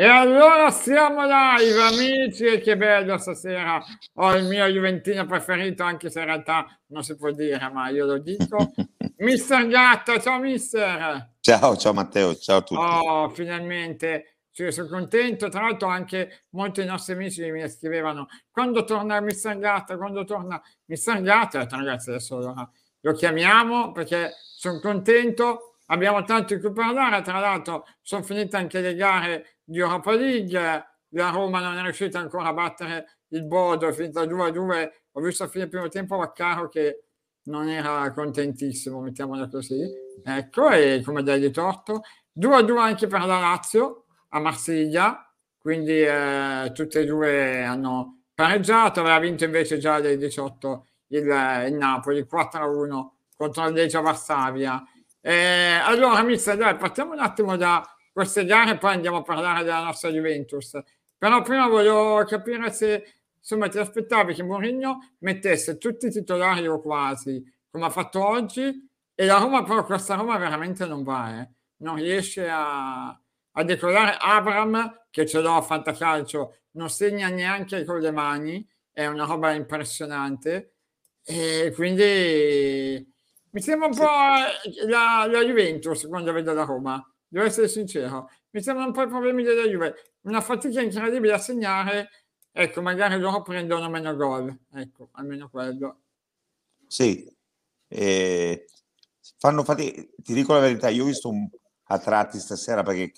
E allora siamo live, amici, e che bello stasera. Ho il mio Juventino preferito, anche se in realtà non si può dire, ma io lo dico. mister Gatta, ciao mister. Ciao, ciao Matteo, ciao a tutti. Oh, finalmente. Cioè, sono contento, tra l'altro anche molti dei nostri amici mi scrivevano quando torna Mister Gatta, quando torna detto ragazzi adesso lo, lo chiamiamo perché sono contento, abbiamo tanto di cui parlare, tra l'altro sono finite anche le gare di Europa League, la Roma non è riuscita ancora a battere il Bodo, è finita 2-2, ho visto a fine primo tempo Vaccaro che non era contentissimo, mettiamola così, ecco, e come dargli torto. 2-2 anche per la Lazio a Marsiglia, quindi eh, tutte e due hanno pareggiato, aveva vinto invece già dai 18 il, il Napoli, 4-1 contro il Legia Varsavia. Eh, allora, mister, dai, partiamo un attimo da queste gare, poi andiamo a parlare della nostra Juventus. Però prima voglio capire se insomma ti aspettavi che Mourinho mettesse tutti i titolari o quasi, come ha fatto oggi, e la Roma però questa Roma veramente non va, eh. non riesce a, a decolare. Abram, che ce l'ho a fantacalcio, non segna neanche con le mani, è una roba impressionante, e quindi mi sembra un po' la, la Juventus quando vedo la Roma devo essere sincero, mi sembrano un po' i problemi della Juve, una fatica incredibile a segnare, ecco, magari loro prendono meno gol, ecco, almeno quello. Sì, eh, fanno fatica, ti dico la verità, io ho visto un, a tratti stasera perché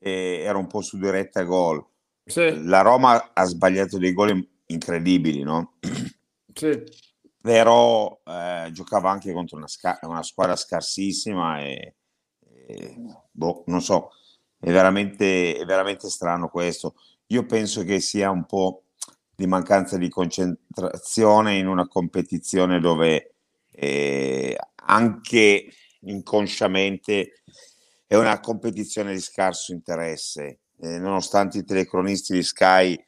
eh, era un po' su diretta gol. Sì. La Roma ha sbagliato dei gol incredibili, no? Sì. Però eh, giocava anche contro una, sca- una squadra scarsissima e, e boh, non so, è veramente, è veramente strano questo. Io penso che sia un po' di mancanza di concentrazione in una competizione dove eh, anche inconsciamente è una competizione di scarso interesse, eh, nonostante i telecronisti di Sky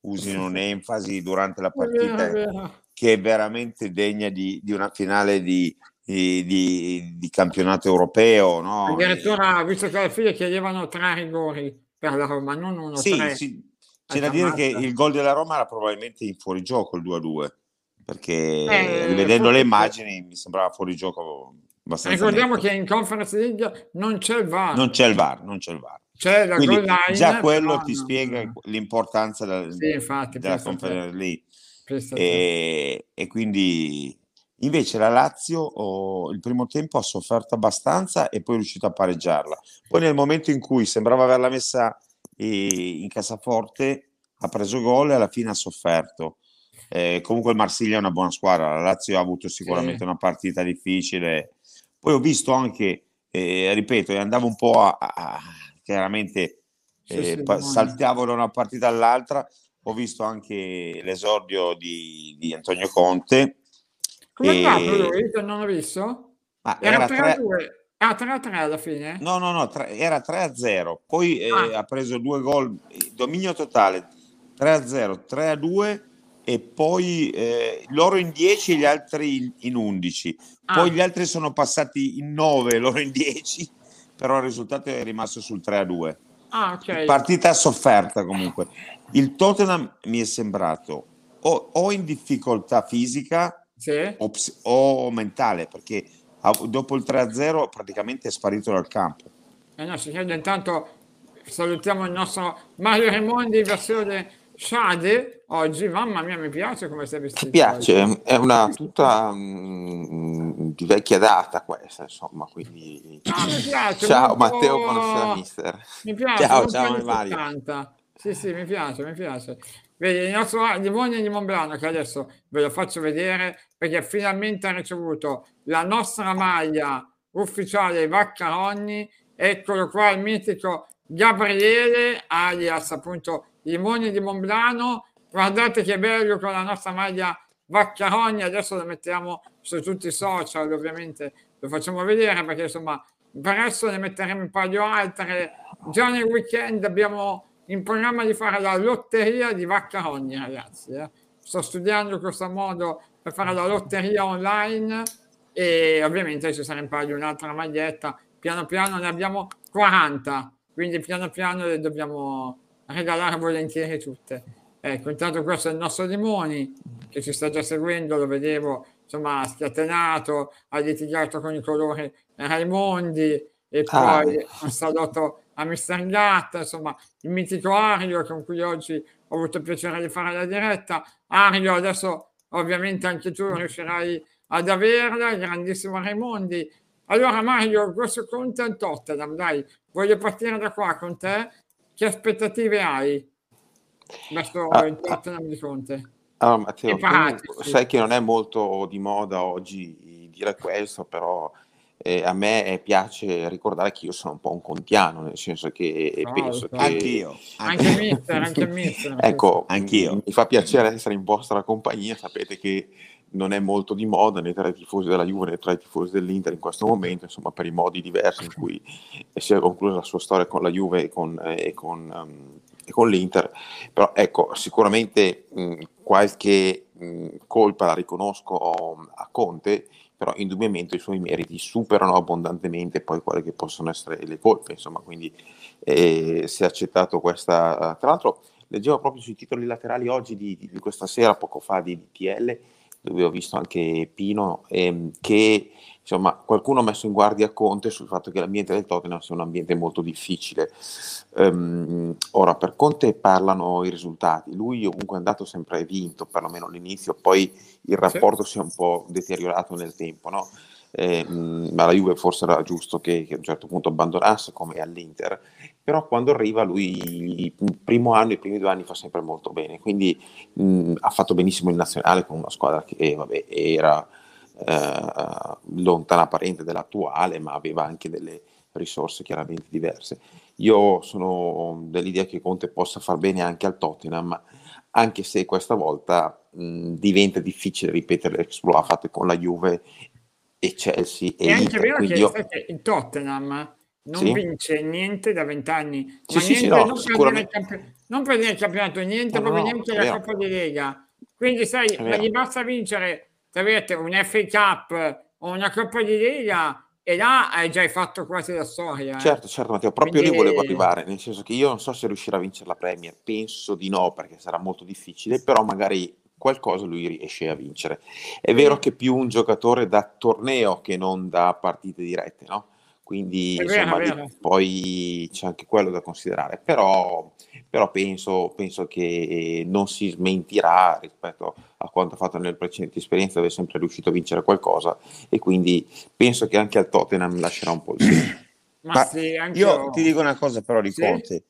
usino un'enfasi durante la partita che è veramente degna di, di una finale di, di, di, campionato europeo. No? Addirittura, visto che alla fine chiedevano tre rigori per la Roma, non uno, sì, tre. Sì. C'è da dire che il gol della Roma era probabilmente in fuorigioco il 2-2, perché eh, rivedendo le immagini mi sembrava fuorigioco abbastanza. Ricordiamo netto. che in Conference League non c'è il VAR. Non c'è il VAR, non c'è il VAR. C'è la Quindi, line, già quello ti no, spiega no. l'importanza della, Sì, infatti, della Conference League. E, e quindi invece la Lazio oh, il primo tempo ha sofferto abbastanza e poi è riuscito a pareggiarla. Poi nel momento in cui sembrava averla messa eh, in cassaforte ha preso gol e alla fine ha sofferto. Eh, comunque il Marsiglia è una buona squadra, la Lazio ha avuto sicuramente Sì. una partita difficile. Poi ho visto anche, eh, ripeto, andavo un po' a, a- chiaramente Sì, eh, sì, pa- saltavo da una partita all'altra. Ho visto anche l'esordio di, di Antonio Conte. Come è E- andato lui? Non ho visto? Ma Era, era 3 tre- a 2. Ah, 3 a 3 alla fine? No, no, no, tre- era 3-0, poi eh, Ah. ha preso due gol, dominio totale 3-0, 3-2 e poi eh, loro in 10 e gli altri in, in 11. Poi Ah. gli altri sono passati in 9, loro in 10, però il risultato è rimasto sul 3-2. Ah, ok. Partita sofferta comunque. Il Tottenham mi è sembrato o, o in difficoltà fisica Sì. o, ps- o mentale, perché dopo il 3-0 praticamente è sparito dal campo. Eh no, si chiede intanto salutiamo il nostro Mario Raimondi versione Shade oggi. Mamma mia, mi piace come sei vestito. Mi piace, è una tuta mm, di vecchia data questa, insomma, quindi... Ah, mi piace, Ciao molto- Matteo, conosce la mister. Mi piace, Ciao, ciao Mario. 70. Sì, sì, mi piace, mi piace. Vedi, il nostro Limone di Monblano, che adesso ve lo faccio vedere, perché finalmente ha ricevuto la nostra maglia ufficiale Vaccaroni. Eccolo qua, il mitico Gabriele, alias appunto Limone di Monblano. Guardate che bello con la nostra maglia Vaccaroni. Adesso lo mettiamo su tutti i social, ovviamente lo facciamo vedere perché insomma per adesso ne metteremo un paio altre. Già nel weekend abbiamo in programma di fare la lotteria di Vaccarogni, ragazzi. Eh. Sto studiando questo modo per fare la lotteria online e ovviamente ci sarà in paio un'altra maglietta. Piano piano ne abbiamo 40, quindi piano piano le dobbiamo regalare volentieri tutte. Ecco, intanto questo è il nostro Limoni che ci sta già seguendo, lo vedevo insomma scatenato, ha litigato con i colori Raimondi e ah. poi un saluto a Mr. Gatta, insomma il mitico Ario con cui oggi ho avuto il piacere di fare la diretta. Ario, adesso ovviamente anche tu riuscirai ad averla, il grandissimo Raimondi. Allora Mario, questo conto è Tottenham, dai, voglio partire da qua con te. Che aspettative hai verso ah, il Tottenham di Conte? Allora, Matteo, sai che non è molto di moda oggi dire questo, però eh, a me piace ricordare che io sono un po' un contiano, nel senso che no, penso che... Anch'io. Anche mister, anche mister. ecco, anch'io. Mi fa piacere essere in vostra compagnia, sapete che non è molto di moda né tra i tifosi della Juve né tra i tifosi dell'Inter in questo momento, insomma per i modi diversi in cui si è conclusa la sua storia con la Juve e con, e con, um, e con l'Inter, però ecco, sicuramente mh, qualche mh, colpa la riconosco a Conte, però indubbiamente i suoi meriti superano abbondantemente poi quelle che possono essere le colpe, insomma, quindi eh, si è accettato questa... Tra l'altro leggevo proprio sui titoli laterali oggi di, di questa sera, poco fa, di DTL, dove ho visto anche Pino, ehm, che insomma, qualcuno ha messo in guardia Conte sul fatto che l'ambiente del Tottenham sia un ambiente molto difficile. Um, ora, per Conte parlano i risultati, lui comunque è andato sempre vinto, perlomeno all'inizio, poi il rapporto sì. si è un po' deteriorato nel tempo, no? eh, ma la Juve forse era giusto che, che, a un certo punto abbandonasse come all'Inter, però quando arriva lui il primo anno, i primi due anni fa sempre molto bene, quindi mh, ha fatto benissimo il nazionale con una squadra che vabbè, era eh, lontana parente dell'attuale, ma aveva anche delle risorse chiaramente diverse. Io sono dell'idea che Conte possa far bene anche al Tottenham, anche se questa volta mh, diventa difficile ripetere l'exploit fatto con la Juve e Chelsea. E è anche vero che io... il Tottenham non sì. vince niente da vent'anni, sì, sì, niente, no, non, sicuramente... non prendere il campionato, niente, no, proprio no, niente la Coppa di Lega. Quindi sai, gli basta vincere sapete, un FA Cup o una Coppa di Lega e là hai già fatto quasi la storia. Eh. Certo, certo, Matteo, proprio Quindi... lì volevo arrivare, nel senso che io non so se riuscirà a vincere la Premier, penso di no perché sarà molto difficile, però magari qualcosa lui riesce a vincere. È vero che più un giocatore da torneo che non da partite dirette, no? Quindi vero, insomma, poi c'è anche quello da considerare, però, però penso, penso, che non si smentirà rispetto a quanto ha fatto nelle precedenti esperienze dove è sempre riuscito a vincere qualcosa. E quindi penso che anche al Tottenham lascerà un po' il segno. Ma, Ma io ti dico una cosa però di sì. Conte,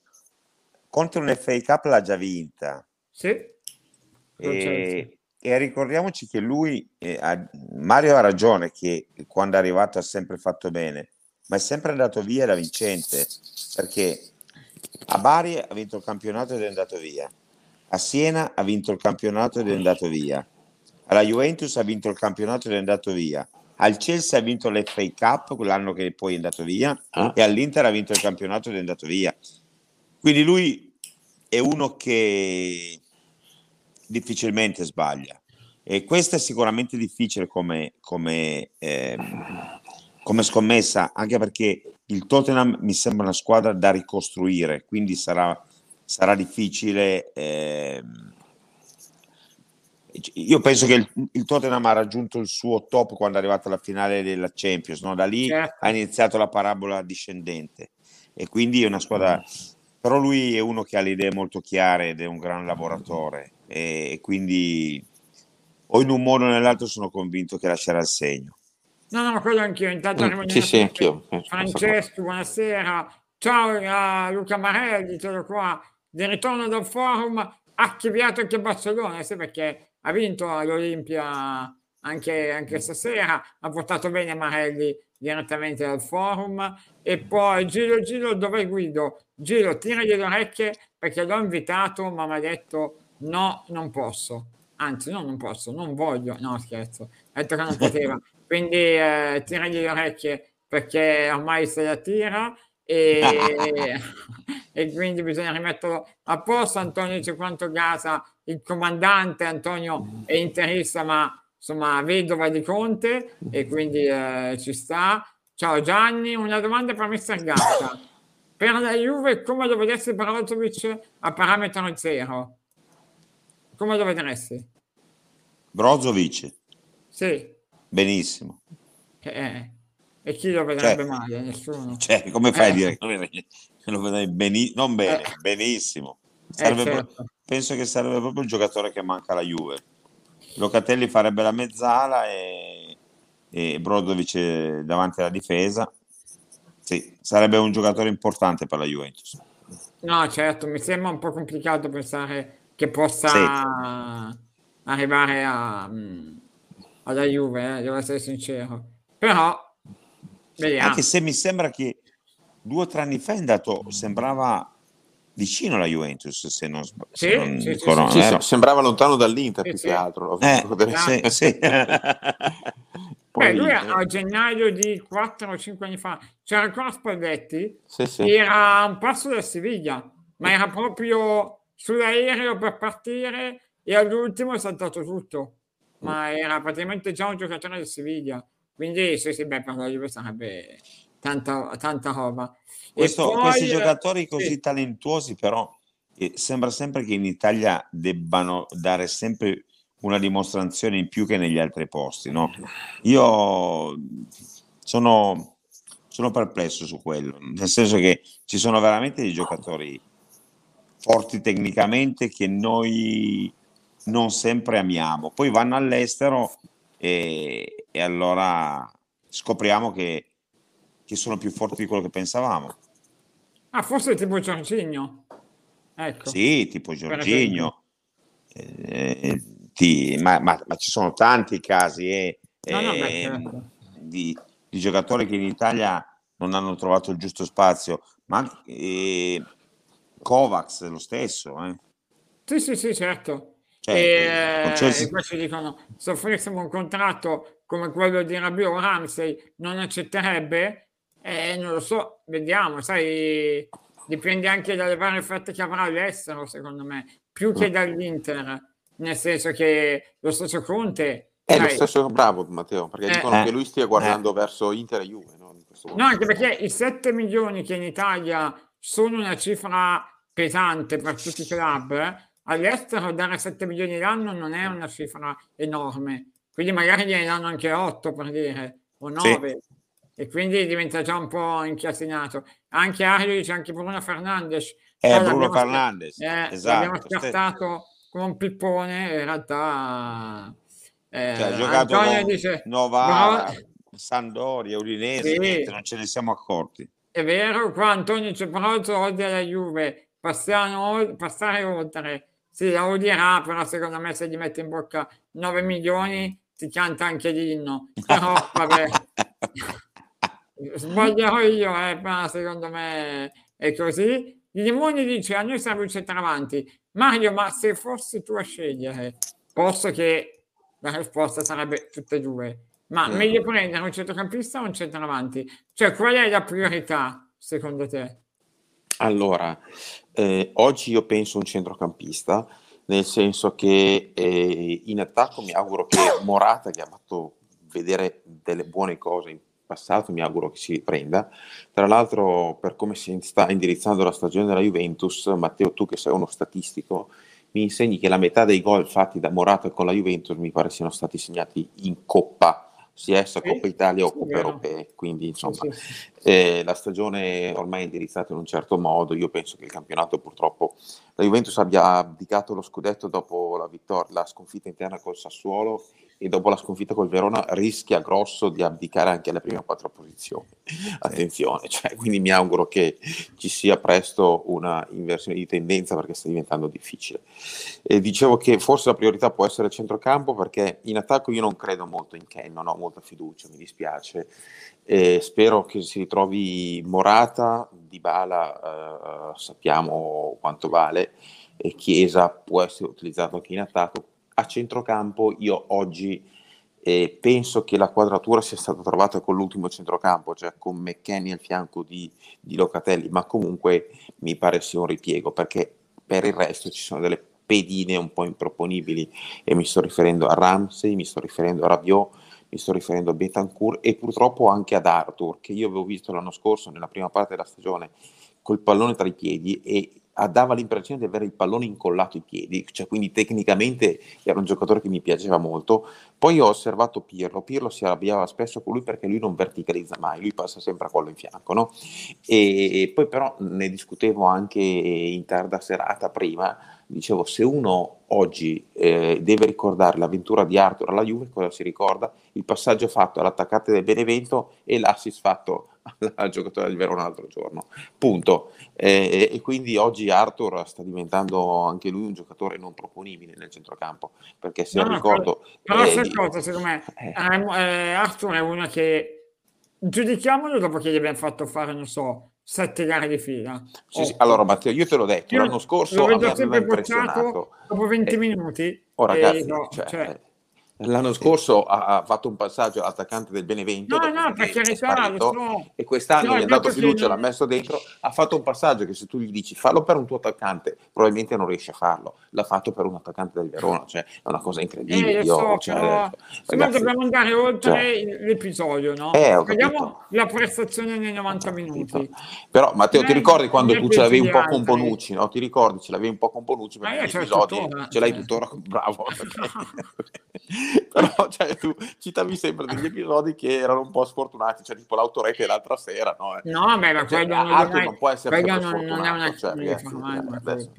Conte un FA Cup l'ha già vinta. Sì? E, e, ricordiamoci che lui, eh, ha, Mario ha ragione che quando è arrivato ha sempre fatto bene, ma è sempre andato via da vincente, perché a Bari ha vinto il campionato ed è andato via, a Siena ha vinto il campionato ed è andato via, alla Juventus ha vinto il campionato ed è andato via, al Chelsea ha vinto l'FA Cup quell'anno che poi è andato via ah. e all'Inter ha vinto il campionato ed è andato via. Quindi lui è uno che difficilmente sbaglia. E questa è sicuramente difficile come, come, ehm, come scommessa, anche perché il Tottenham mi sembra una squadra da ricostruire, quindi sarà, sarà difficile. Ehm, io penso che il, il, Tottenham ha raggiunto il suo top quando è arrivato alla finale della Champions, no? da lì certo. ha iniziato la parabola discendente e quindi è una squadra, però lui è uno che ha le idee molto chiare ed è un gran lavoratore e quindi o in un modo o nell'altro sono convinto che lascerà il segno. No, no, quello anch'io. Intanto mm, sì, sì, anch'io. Francesco, buonasera. Ciao a Luca Marelli, sono qua. Di ritorno dal forum, archiviato anche Barcellona, sì, perché ha vinto all'Olimpia anche, anche stasera, ha portato bene Marelli direttamente dal forum. E poi Giro Giro, dove Guido? Giro, tiragli le orecchie perché l'ho invitato, ma mi ha detto no, non posso. Anzi, no, non posso, non voglio. No, scherzo. Ha detto che non poteva. Quindi eh, tiragli le orecchie perché ormai se la tira e, e quindi bisogna rimetterlo a posto. Antonio dice quanto Gasa, il comandante Antonio è interista ma insomma vedova di Conte e quindi eh, ci sta. Ciao Gianni, una domanda per Mr. Gatta. Per la Juve come lo vedresti Brozovic a parametro zero? Come lo vedresti? Brozovic? Sì. Benissimo. Eh, e chi lo vedrebbe cioè, male? Nessuno. Cioè, come fai eh. a dire che lo vedrai benissimo? Non bene, eh. benissimo. Certo. Pro- penso che sarebbe proprio il giocatore che manca alla Juve. Locatelli farebbe la mezzala e, e Brodovic davanti alla difesa. Sì, sarebbe un giocatore importante per la Juventus. No, certo, mi sembra un po' complicato pensare che possa sì. arrivare a, mm, alla Juve, eh, devo essere sincero. Però, vediamo. Anche se mi sembra che due o tre anni fa è andato, sembrava vicino alla Juventus, se non sbaglio. Sì, non sì, sì, sì, sembrava lontano dall'Inter più che altro. Eh, sì, sì. Beh, lui a, gennaio di 4 o 5 anni fa c'era ancora Spalletti, era un passo da Siviglia, ma era proprio sull'aereo per partire e all'ultimo è saltato tutto, ma era praticamente già un giocatore del Siviglia. Quindi sì, sì, beh, per la Juve sarebbe tanta, tanta roba. Questo, poi, questi giocatori così sì. talentuosi, però, eh, sembra sempre che in Italia debbano dare sempre una dimostrazione in più che negli altri posti. No? Io sono, sono perplesso su quello, nel senso che ci sono veramente dei giocatori forti tecnicamente che noi non sempre amiamo. Poi vanno all'estero e, e allora scopriamo che, che, sono più forti di quello che pensavamo. Ah, forse tipo Giorginio. Ecco. Sì, tipo Giorginio. Eh, ti, ma, ma, ma, ci sono tanti casi eh, no, no, eh, certo. di, di, giocatori che in Italia non hanno trovato il giusto spazio, ma eh, Kovacs lo stesso. Eh. Sì, sì, sì, certo. Cioè, e, questi... e questi dicono, se offrissimo un contratto come quello di Rabiot Ramsey non accetterebbe? Eh, non lo so, vediamo, sai, dipende anche dalle varie offerte che avrà all'estero, secondo me, più che mm. dall'Inter nel senso che lo stesso Conte... È lo stesso bravo Matteo, perché eh, dicono eh, che lui stia guardando eh. verso Inter e Juve. No, no, anche perché i 7 milioni che in Italia sono una cifra pesante per tutti i club, eh, all'estero dare 7 milioni l'anno non è una cifra enorme, quindi magari gliene danno anche 8 per dire, o 9. Sì. E quindi diventa già un po' incasinato. Anche Ario dice anche Bruno Fernandes. Eh, Bruno Fernandes, eh, esatto. L'abbiamo scartato come un pippone, in realtà... Eh, cioè, ha giocato no, dice, Novara, no, Sandoria, Udinese, sì, niente, non ce ne siamo accorti. È vero, qua Antonio Ceprozzo odia la Juve, passiamo, passare oltre. Sì, la odierà, però secondo me se gli mette in bocca 9 milioni ti canta anche l'inno. Però vabbè, sbaglierò io, eh, ma secondo me è così. Il Limoni dice a noi serve un centravanti. Mario, ma se fossi tu a scegliere, posso che la risposta sarebbe tutte e due, ma mm. meglio prendere un centrocampista o un centravanti? Cioè, qual è la priorità secondo te? Allora, eh, oggi io penso un centrocampista, nel senso che eh, in attacco mi auguro che Morata, che ha fatto vedere delle buone cose in passato, mi auguro che si riprenda. Tra l'altro, per come si sta indirizzando la stagione della Juventus, Matteo, tu che sei uno statistico, mi insegni che la metà dei gol fatti da Morato con la Juventus mi pare siano stati segnati in Coppa sia essa sì, Coppa Italia o Coppa Europee, quindi insomma. Eh, la stagione ormai è indirizzata in un certo modo, io penso che il campionato purtroppo la Juventus abbia abdicato lo scudetto dopo la, vittoria, la sconfitta interna col Sassuolo e dopo la sconfitta col Verona rischia grosso di abdicare anche alle prime quattro posizioni. Attenzione, cioè, quindi mi auguro che ci sia presto una inversione di tendenza perché sta diventando difficile. E dicevo che forse la priorità può essere il centrocampo perché in attacco io non credo molto in Ken, non ho molta fiducia, mi dispiace. E spero che si ritrovi Morata, Di Bala, eh, sappiamo quanto vale, e Chiesa può essere utilizzato anche in attacco a centrocampo io oggi e penso che la quadratura sia stata trovata con l'ultimo centrocampo, cioè con McKenny al fianco di, di Locatelli, ma comunque mi pare sia un ripiego perché per il resto ci sono delle pedine un po' improponibili e mi sto riferendo a Ramsey, mi sto riferendo a Rabiot, mi sto riferendo a Betancourt e purtroppo anche ad Arthur che io avevo visto l'anno scorso nella prima parte della stagione col pallone tra i piedi e dava l'impressione di avere il pallone incollato ai piedi, cioè quindi tecnicamente era un giocatore che mi piaceva molto. Poi ho osservato Pirlo, Pirlo si arrabbiava spesso con lui perché lui non verticalizza mai, lui passa sempre a collo in fianco, no? E poi però ne discutevo anche in tarda serata prima, dicevo se uno oggi eh, deve ricordare l'avventura di Arthur alla Juve, cosa si ricorda? Il passaggio fatto all'attaccante del Benevento e l'assist fatto al giocatore del Verona l'altro giorno. Punto. Eh, e quindi oggi Arthur sta diventando anche lui un giocatore non proponibile nel centrocampo, perché se no, ricordo... Però, eh, cosa, secondo me, eh. eh. Arthur è uno che giudichiamolo dopo che gli abbiamo fatto fare, non so, sette gare di fila. Sì, sì. Allora Matteo, io te l'ho detto, io l'anno scorso lo vedo sempre impressionato dopo 20 eh, minuti. Oh ragazzi, no, cioè, cioè, L'anno scorso ha, fatto un passaggio all'attaccante del Benevento. No, no, per carità, so. E quest'anno no, gli ha dato fiducia, l'ha messo dentro. Ha fatto un passaggio che se tu gli dici fallo per un tuo attaccante, probabilmente non riesce a farlo. L'ha fatto per un attaccante del Verona, cioè è una cosa incredibile. Eh, io, so, cioè, però, ragazzi, dobbiamo andare oltre cioè, l'episodio, no? Eh, Vediamo la prestazione nei 90 minuti. Però Matteo, ti ricordi quando tu ce l'avevi un po' con Bonucci, no? Ti ricordi, ce l'avevi un po' con Bonucci per gli episodi? Ce l'hai tuttora, bravo. però cioè, tu citavi sempre degli episodi che erano un po' sfortunati, cioè tipo l'autorete l'altra sera, no? No, beh, ma cioè, quello non, mai, non può essere quello non, non è una cioè, ragazzi, adesso,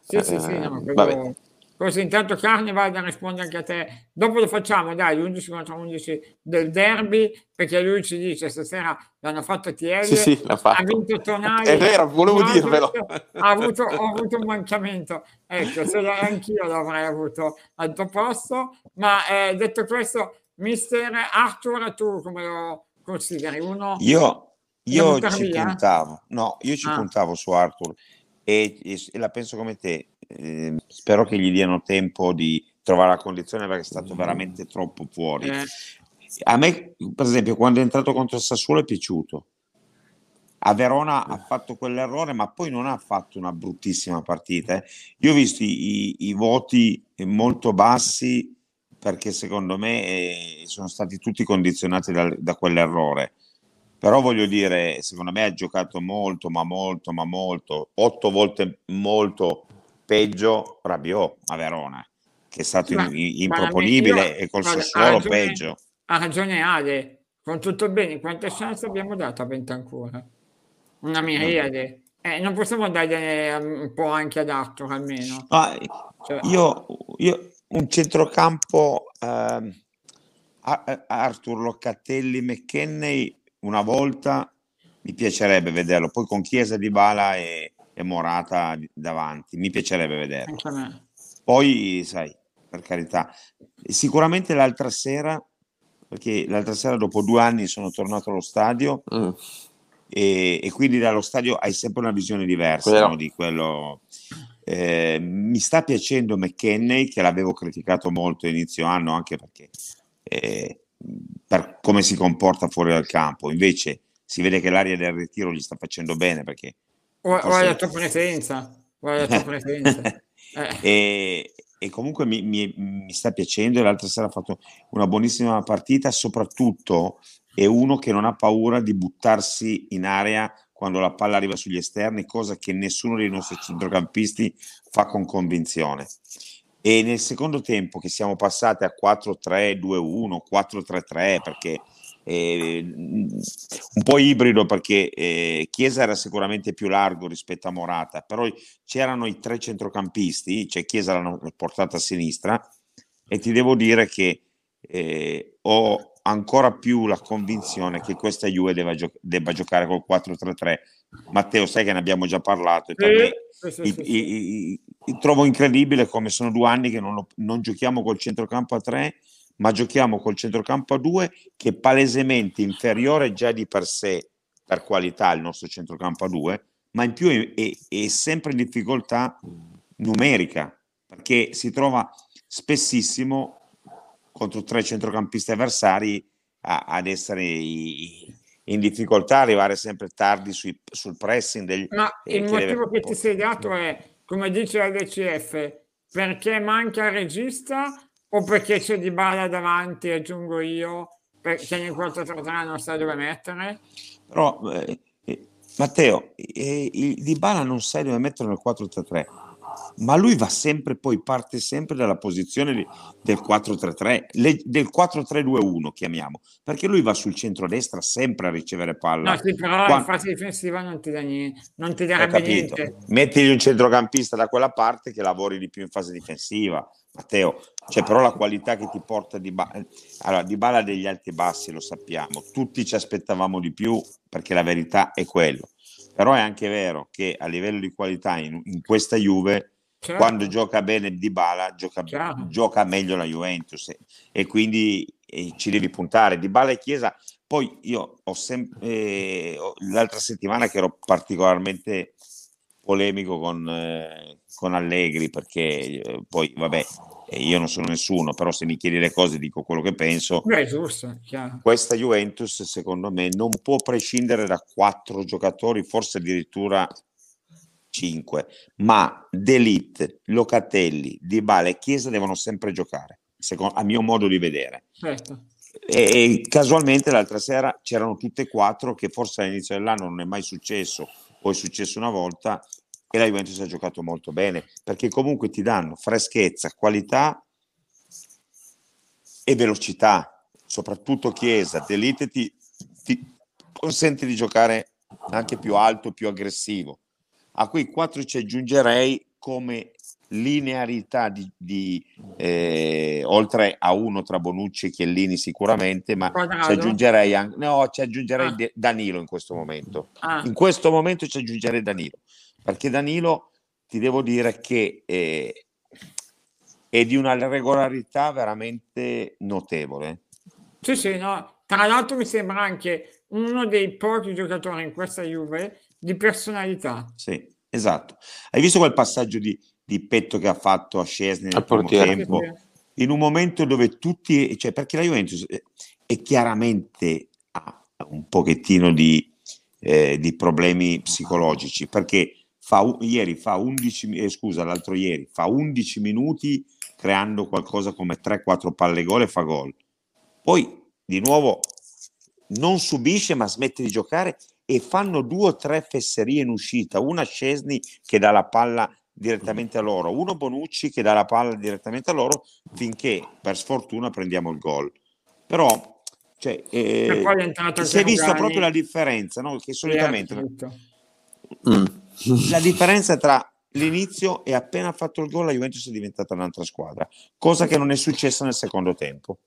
Sì, sì, sì, no, eh, quello... Così intanto Carne vada a rispondere anche a te. Dopo lo facciamo, dai, l'11 contro 11 del derby, perché lui ci dice stasera l'hanno fatto TL, sì, sì, ha vinto Tonali. È vero, volevo dirvelo. Ha avuto, ho avuto un mancamento. Ecco, se anch'io l'avrei avuto al tuo posto. Ma eh, detto questo, mister Arthur, tu come lo consideri? Uno... Io, io ci puntavo, no, io ci ah. puntavo su Arthur e, e, e la penso come te eh, spero che gli diano tempo di trovare la condizione perché è stato veramente troppo fuori. Eh. A me, per esempio, quando è entrato contro il Sassuolo è piaciuto. A Verona ha fatto quell'errore, ma poi non ha fatto una bruttissima partita. Eh. Io ho visto i, i, voti molto bassi perché secondo me eh, sono stati tutti condizionati da, da quell'errore. Però voglio dire, secondo me ha giocato molto, ma molto, ma molto, otto volte molto peggio Rabiot a Verona, che è stato ma, improponibile io, e col guarda, Sassuolo peggio. Ha ragione Ale, con tutto bene, quante chance abbiamo dato a Bentancura? Una miriade. Eh, non possiamo dare un po' anche ad Arthur almeno. Ah, cioè, io, io, un centrocampo eh, Arthur Locatelli McKenney una volta mi piacerebbe vederlo poi con Chiesa di Bala e, e Morata davanti. Mi piacerebbe vederlo. Poi, sai, per carità, sicuramente l'altra sera, perché l'altra sera dopo due anni sono tornato allo stadio mm. e, e, quindi dallo stadio hai sempre una visione diversa no, di quello. Eh, mi sta piacendo McKenney, che l'avevo criticato molto inizio anno, anche perché eh, per come si comporta fuori dal campo. Invece si vede che l'aria del ritiro gli sta facendo bene perché Guarda la tua presenza. La tua presenza. Eh. e, e, comunque mi, mi, mi, sta piacendo. L'altra sera ha fatto una buonissima partita. Soprattutto è uno che non ha paura di buttarsi in area quando la palla arriva sugli esterni, cosa che nessuno dei nostri centrocampisti fa con convinzione. E nel secondo tempo, che siamo passati a 4-3-2-1, 4-3-3, perché eh, un po' ibrido perché eh, Chiesa era sicuramente più largo rispetto a Morata, però c'erano i tre centrocampisti, cioè Chiesa l'hanno portata a sinistra e ti devo dire che eh, ho ancora più la convinzione che questa Juve debba, gio- debba giocare col 4-3-3. Matteo, sai che ne abbiamo già parlato. E per sì, sì, sì, i, i, i, trovo incredibile come sono due anni che non, lo, non giochiamo col centrocampo a 3 ma giochiamo col centrocampo a 2 che è palesemente inferiore già di per sé per qualità il nostro centrocampo a 2, ma in più è, è, è sempre in difficoltà numerica perché si trova spessissimo contro tre centrocampisti avversari a, ad essere i, in difficoltà, arrivare sempre tardi sui, sul pressing. Degli, Ma il motivo deve... che ti sei dato è, come dice la DCF, perché manca il regista o perché c'è Di Bala davanti, aggiungo io, perché nel 4-3 non sa dove mettere? Però, eh, eh, Matteo, eh, Di Bala non sa dove mettere nel 4-3 ma lui va sempre, poi parte sempre dalla posizione del 4-3-3, le, del 4-3-2-1 chiamiamo, perché lui va sul centro-destra sempre a ricevere palla. No, sì, però Quando... in fase difensiva non ti, dà niente, non ti darebbe niente. Mettigli un centrocampista da quella parte che lavori di più in fase difensiva. Matteo, c'è però la qualità che ti porta di, ba- allora, di bala degli alti e bassi, lo sappiamo, tutti ci aspettavamo di più perché la verità è quello. Però è anche vero che a livello di qualità in, in questa Juve certo. quando gioca bene Di Bala gioca, gioca meglio la Juventus. E, e quindi e ci devi puntare. Di Bala e Chiesa poi io ho sempre eh, l'altra settimana che ero particolarmente polemico con, eh, con Allegri perché eh, poi vabbè io non sono nessuno, però se mi chiedi le cose dico quello che penso. Beh, giusto, Questa Juventus, secondo me, non può prescindere da quattro giocatori, forse addirittura cinque, ma D'Elite, Locatelli, Dybala e Chiesa devono sempre giocare, secondo, a mio modo di vedere. Certo. E, e, casualmente l'altra sera c'erano tutte e quattro che forse all'inizio dell'anno non è mai successo, o è successo una volta, e la Juventus ha giocato molto bene perché comunque ti danno freschezza, qualità e velocità, soprattutto Chiesa, Delite ti, ti consente di giocare anche più alto, più aggressivo. A quei quattro ci aggiungerei come linearità di, di eh, oltre a uno tra Bonucci e Chiellini sicuramente, ma ci aggiungerei, anche, no, ci aggiungerei ah. Danilo in questo momento. Ah. In questo momento ci aggiungerei Danilo perché Danilo ti devo dire che eh, è di una regolarità veramente notevole. Sì, sì, no. Tra l'altro mi sembra anche uno dei pochi giocatori in questa Juve di personalità. Sì, esatto. Hai visto quel passaggio di, di petto che ha fatto a Scesni nel primo tempo? In un momento dove tutti, cioè perché la Juventus è chiaramente ha un pochettino di, eh, di problemi psicologici, perché fa, ieri fa 11, eh, scusa, l'altro ieri, fa 11 minuti creando qualcosa come 3-4 palle gol e fa gol. Poi di nuovo non subisce ma smette di giocare e fanno due o tre fesserie in uscita, una Scesni che dà la palla direttamente a loro, uno Bonucci che dà la palla direttamente a loro finché per sfortuna prendiamo il gol. Però cioè, eh, si è vista proprio la differenza, no? che solitamente... Mm la differenza tra l'inizio e appena fatto il gol la Juventus è diventata un'altra squadra, cosa che non è successa nel secondo tempo.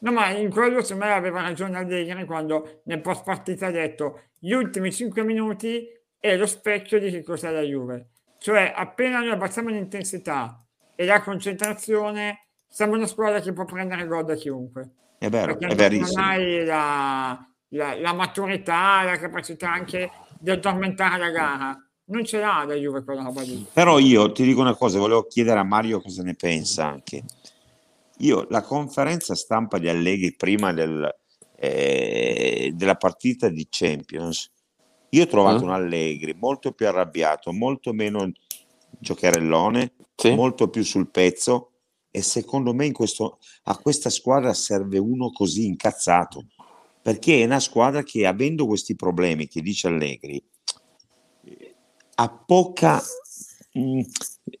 No, ma in quello secondo me aveva ragione Allegri quando nel post partita ha detto gli ultimi 5 minuti è lo specchio di che cos'è la Juve. Cioè, appena noi abbassiamo l'intensità e la concentrazione, siamo una squadra che può prendere gol da chiunque. È vero, è verissimo. Non hai la, la, la maturità, la capacità anche di addormentare la gara non ce l'ha la Juve quella roba lì. Però io ti dico una cosa, volevo chiedere a Mario cosa ne pensa anche. Io la conferenza stampa di Allegri prima del, eh, della partita di Champions, io ho trovato uh un Allegri molto più arrabbiato, molto meno giocherellone, sì. molto più sul pezzo e secondo me questo, a questa squadra serve uno così incazzato perché è una squadra che avendo questi problemi che dice Allegri ha poca, mm,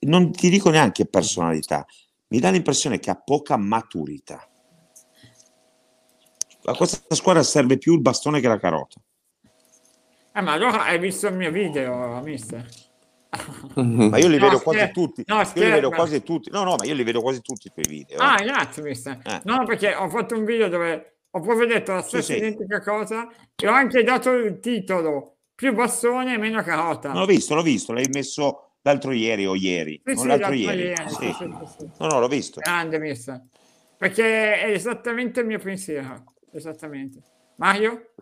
non ti dico neanche personalità, mi dà l'impressione che ha poca maturità. A questa squadra serve più il bastone che la carota. Eh, ma allora hai visto il mio video, mister? ma io li no, vedo scher- quasi tutti. No, io li vedo quasi tutti. No, no, ma io li vedo quasi tutti i tuoi video. Ah, grazie, mister. Eh. No, perché ho fatto un video dove ho proprio detto la stessa sì, identica sì. cosa e ho anche dato il titolo più bastone e meno carota. No, l'ho visto, l'ho visto, l'hai messo l'altro ieri o ieri. Sì, sì, l'altro, ieri. ieri. Sì. No, no, l'ho visto. Grande, mister. Perché è esattamente il mio pensiero. Esattamente. Mario?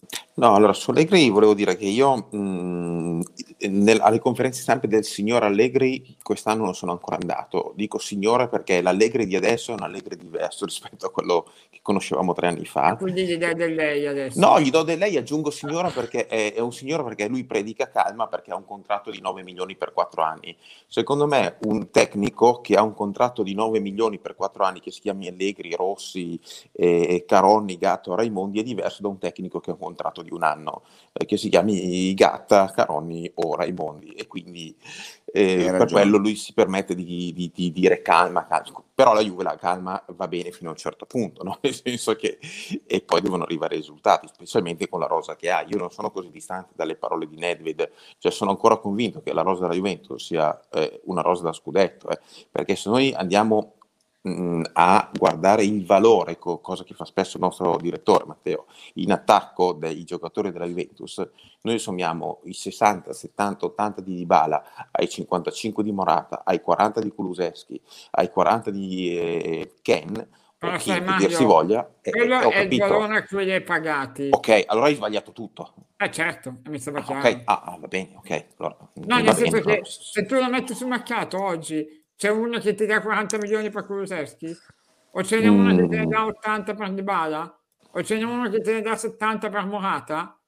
No, allora su Allegri volevo dire che io mh, nel, alle conferenze stampe del signor Allegri quest'anno non sono ancora andato. Dico signore perché l'Allegri di adesso è un Allegri diverso rispetto a quello che conoscevamo tre anni fa. Quindi gli dai del lei adesso? No, gli do del lei, aggiungo signora perché è, è, un signore perché lui predica calma perché ha un contratto di 9 milioni per 4 anni. Secondo me un tecnico che ha un contratto di 9 milioni per 4 anni che si chiami Allegri, Rossi, eh, Caronni, Gatto, Raimondi è diverso da un tecnico che ha un contratto di un anno eh, che si chiami Gatta, Caronni o Raimondi e quindi eh, per quello lui si permette di, di, di, dire calma, calma, però la Juve la calma va bene fino a un certo punto, no? nel senso che e poi devono arrivare i risultati, specialmente con la rosa che ha. Io non sono così distante dalle parole di Nedved, cioè sono ancora convinto che la rosa della Juventus sia eh, una rosa da scudetto, eh, perché se noi andiamo mh, a guardare il valore, co- cosa che fa spesso il nostro direttore Matteo, in attacco dei giocatori della Juventus, noi sommiamo i 60, 70, 80 di Dybala ai 55 di Morata, ai 40 di Kuluseschi, ai 40 di eh, Ken, però chi, sai, Mario, dir si voglia. eh, quello eh, ho è il valore a cui li hai pagati. Ok, allora hai sbagliato tutto. Eh certo, mi sembra Ah, chiaro. ok, ah, ah, va bene, ok. Allora, No, nel senso bene, che allora. se tu lo metti sul mercato oggi, c'è uno che ti dà 40 milioni per Kulusevski? O ce n'è uno che te ne Mm. dà 80 per Dybala? O ce n'è uno che te ne dà 70 per Morata?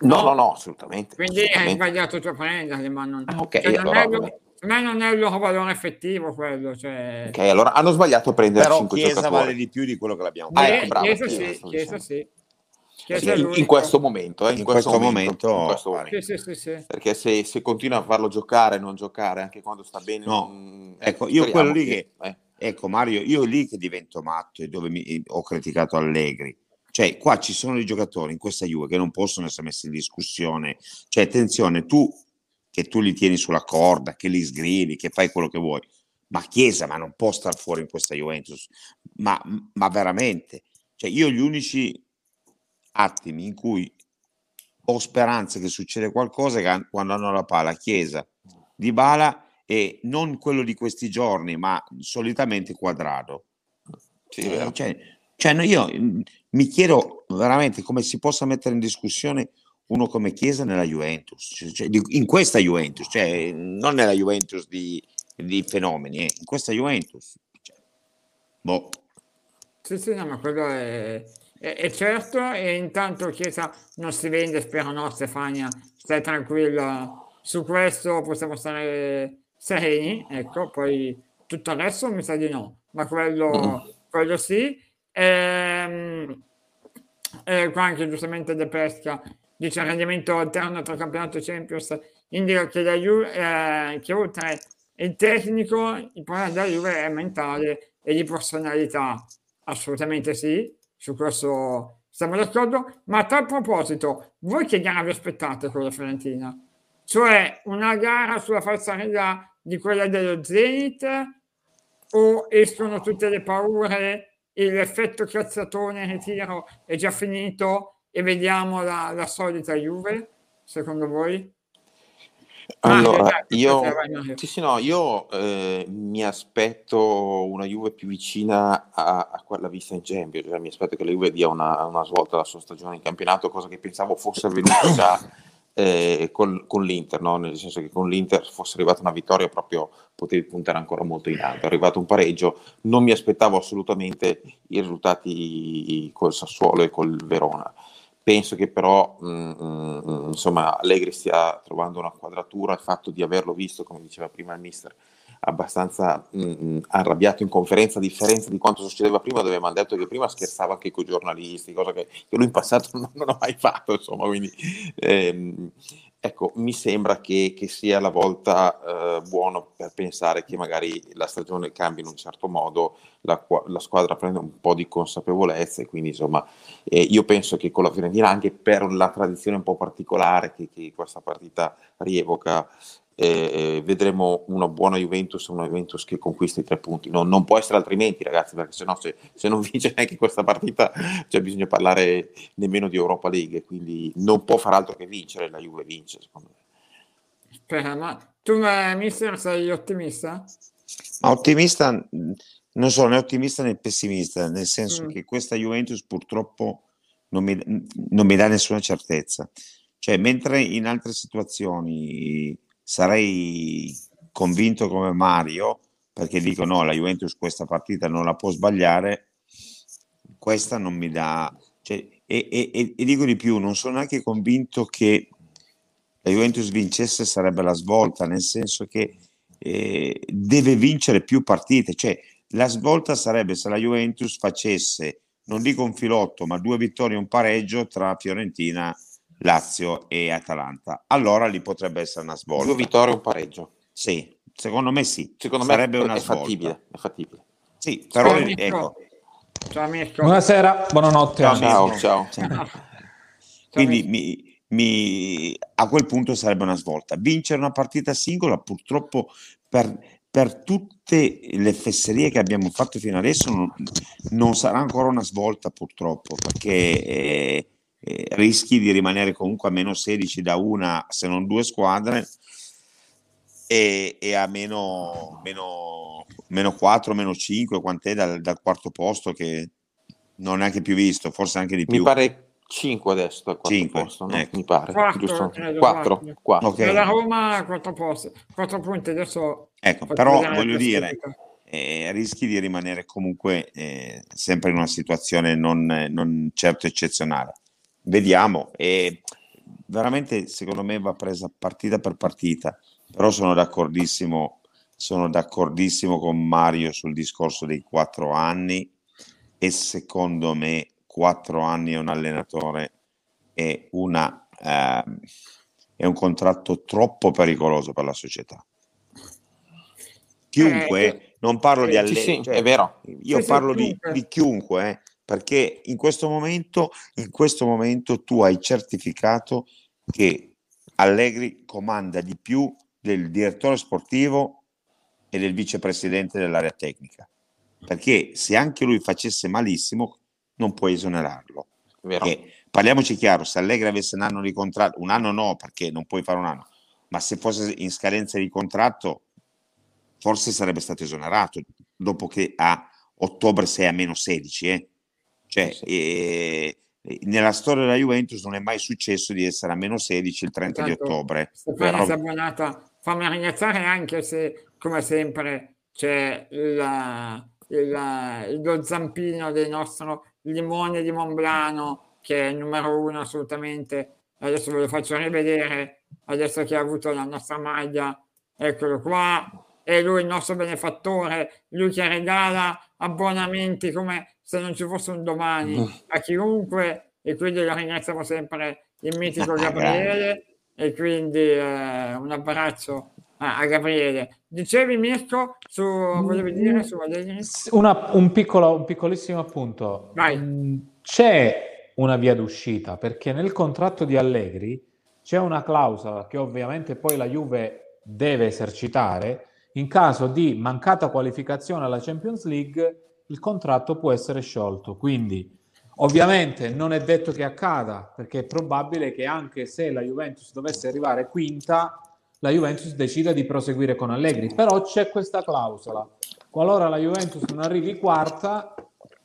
No, no, no, assolutamente. Quindi hai assolutamente. sbagliato tu a prenderli, ma non, Ah, ok, cioè, non allora è il- vabbè. per me non è il loro valore effettivo quello. Cioè... Ok, allora hanno sbagliato a prendere Però 5 Chiesa giocatori. vale di più di quello che l'abbiamo Ah, fatto. ecco, bravo, Chiesa Chiesa, sì, Chiesa sì. Sì, in, in questo momento, eh, in, In questo, questo momento, momento in questo momento. Sì, sì, sì, sì. Perché se, se continua a farlo giocare e non giocare anche quando sta bene, No, non- ecco, io quello lì che- eh. Ecco Mario, io lì che divento matto e dove mi, ho criticato Allegri. Cioè, qua ci sono dei giocatori in questa Juve che non possono essere messi in discussione. Cioè, attenzione, tu che tu li tieni sulla corda, che li sgridi, che fai quello che vuoi. Ma Chiesa, ma non può star fuori in questa Juventus. Ma, ma veramente. Cioè, io gli unici attimi in cui ho speranza che succeda qualcosa quando hanno la palla Chiesa, Di Bala e non quello di questi giorni, ma solitamente Quadrado. Sì, cioè, cioè, no, io mm, mi chiedo veramente come si possa mettere in discussione uno come Chiesa nella Juventus, cioè, cioè, in questa Juventus, cioè, non nella Juventus di, di fenomeni, eh, in questa Juventus. Cioè, boh. Sì, sì, no, ma quello è, è- è certo e intanto Chiesa non si vende, spero no, Stefania, stai tranquilla, su questo possiamo stare sereni, ecco, poi tutto il resto mi sa di no, ma quello, quello sì. Ehm, eh, qua anche giustamente De Pesca dice il rendimento alterno tra campionato e Champions indica che, la Juve, eh, che oltre il tecnico il problema della Juve è mentale e di personalità. Assolutamente sì su questo siamo d'accordo ma a tal proposito voi che gara vi aspettate con la Fiorentina? cioè una gara sulla falsariga di quella dello Zenit o escono tutte le paure e l'effetto cazzatone ritiro è già finito e vediamo la, la solita Juve secondo voi? Mario, Allora, dai, io, sì, sì, no, io eh, mi aspetto una Juve più vicina a, a quella vista in Champions, cioè, mi aspetto che la Juve dia una, una svolta alla sua stagione in campionato, cosa che pensavo fosse avvenuta già eh, col- con l'Inter, no? nel senso che con l'Inter fosse arrivata una vittoria proprio potevi puntare ancora molto in alto, è arrivato un pareggio, non mi aspettavo assolutamente i risultati col Sassuolo e col Verona. Penso che però mm, mm, insomma Allegri stia trovando una quadratura, il fatto di averlo visto, come diceva prima il mister, abbastanza mm, mm, arrabbiato in conferenza, a differenza di quanto succedeva prima, dove mi hanno detto che prima scherzava anche con i giornalisti, cosa che, che lui in passato non, non ha mai fatto, insomma, quindi ehm, ecco, mi sembra che, che sia la volta eh, buono per pensare che magari la stagione cambi in un certo modo, la, la squadra prende un po' di consapevolezza e quindi insomma eh, io penso che con la Fiorentina, anche per la tradizione un po' particolare che, che questa partita rievoca, eh, vedremo una buona Juventus, una Juventus che conquista i tre punti. Non, non può essere altrimenti, ragazzi, perché sennò se, se non vince neanche questa partita, cioè bisogna parlare nemmeno di Europa League, quindi non può far altro che vincere, la Juve vince, secondo me. Spera, ma tu, mister, sei ottimista? Ma ottimista, non sono né ottimista né pessimista, nel senso Mm. che questa Juventus purtroppo non mi, non mi dà nessuna certezza. Cioè, mentre in altre situazioni sarei convinto come Mario, perché dico no, la Juventus questa partita non la può sbagliare, questa non mi dà... Cioè, e, e, e, dico di più, non sono neanche convinto che la Juventus vincesse sarebbe la svolta, nel senso che eh, deve vincere più partite, cioè la svolta sarebbe se la Juventus facesse, non dico un filotto, ma due vittorie e un pareggio tra Fiorentina, Lazio e Atalanta. Allora lì potrebbe essere una svolta. Due vittorie e un pareggio. Sì, secondo me sì. Secondo sarebbe me una è svolta. fattibile, è fattibile. Sì, però ecco. Ciao. Buonasera, buonanotte. Ciao, ciao. ciao. Quindi mi, mi, a quel punto sarebbe una svolta. Vincere una partita singola purtroppo per, per tutte le fesserie che abbiamo fatto fino adesso non, non sarà ancora una svolta purtroppo perché eh, eh, rischi di rimanere comunque a meno 16 da una se non due squadre e, e a meno, meno, meno 4, meno 5 quant'è dal, dal quarto posto che non è neanche più visto, forse anche di più. Mi pare 5 adesso dal quarto 5, posto, no? ecco. mi pare. 4, giusto? credo, 4, 4. 4. Ok. La Roma a 4 posti, 4 punti, adesso Ecco, però voglio dire, eh, rischi di rimanere comunque eh, sempre in una situazione non, non certo eccezionale. Vediamo, e veramente secondo me va presa partita per partita, però sono d'accordissimo, sono d'accordissimo con Mario sul discorso dei quattro anni e secondo me quattro anni a un allenatore è, una, ehm, è un contratto troppo pericoloso per la società. Chiunque, Eh, non parlo di Sì, allenatore, sì, è vero. io Sì, sì, parlo di, chiunque. di chiunque, eh, perché in questo momento, in questo momento tu hai certificato che Allegri comanda di più del direttore sportivo e del vicepresidente dell'area tecnica. Perché se anche lui facesse malissimo, non puoi esonerarlo. Perché, parliamoci chiaro, se Allegri avesse un anno di contratto, un anno no, perché non puoi fare un anno, ma se fosse in scadenza di contratto, forse sarebbe stato esonerato dopo che a ottobre sei a meno 16. Eh. Cioè, Sì. eh, nella storia della Juventus non è mai successo di essere a meno 16 il 30 di Intanto ottobre. Stefania Però- Sabonata, fammi ringraziare anche se, come sempre, c'è il, il, lo zampino del nostro limone di Monblano, che è il numero uno assolutamente. Adesso ve lo faccio rivedere, adesso che ha avuto la nostra maglia, eccolo qua. È lui il nostro benefattore, lui che regala abbonamenti come se non ci fosse un domani a chiunque e quindi lo ringraziamo sempre il mitico Gabriele e quindi eh, un abbraccio a, a Gabriele. Dicevi Mirko, su, volevi dire su Allegri? Una- un, piccolo, un piccolissimo appunto. Vai. Mm, C'è una via d'uscita perché nel contratto di Allegri c'è una clausola che ovviamente poi la Juve deve esercitare. In caso di mancata qualificazione alla Champions League, il contratto può essere sciolto. Quindi, ovviamente, non è detto che accada perché è probabile che anche se la Juventus dovesse arrivare quinta, la Juventus decida di proseguire con Allegri. Però c'è questa clausola. Qualora la Juventus non arrivi quarta,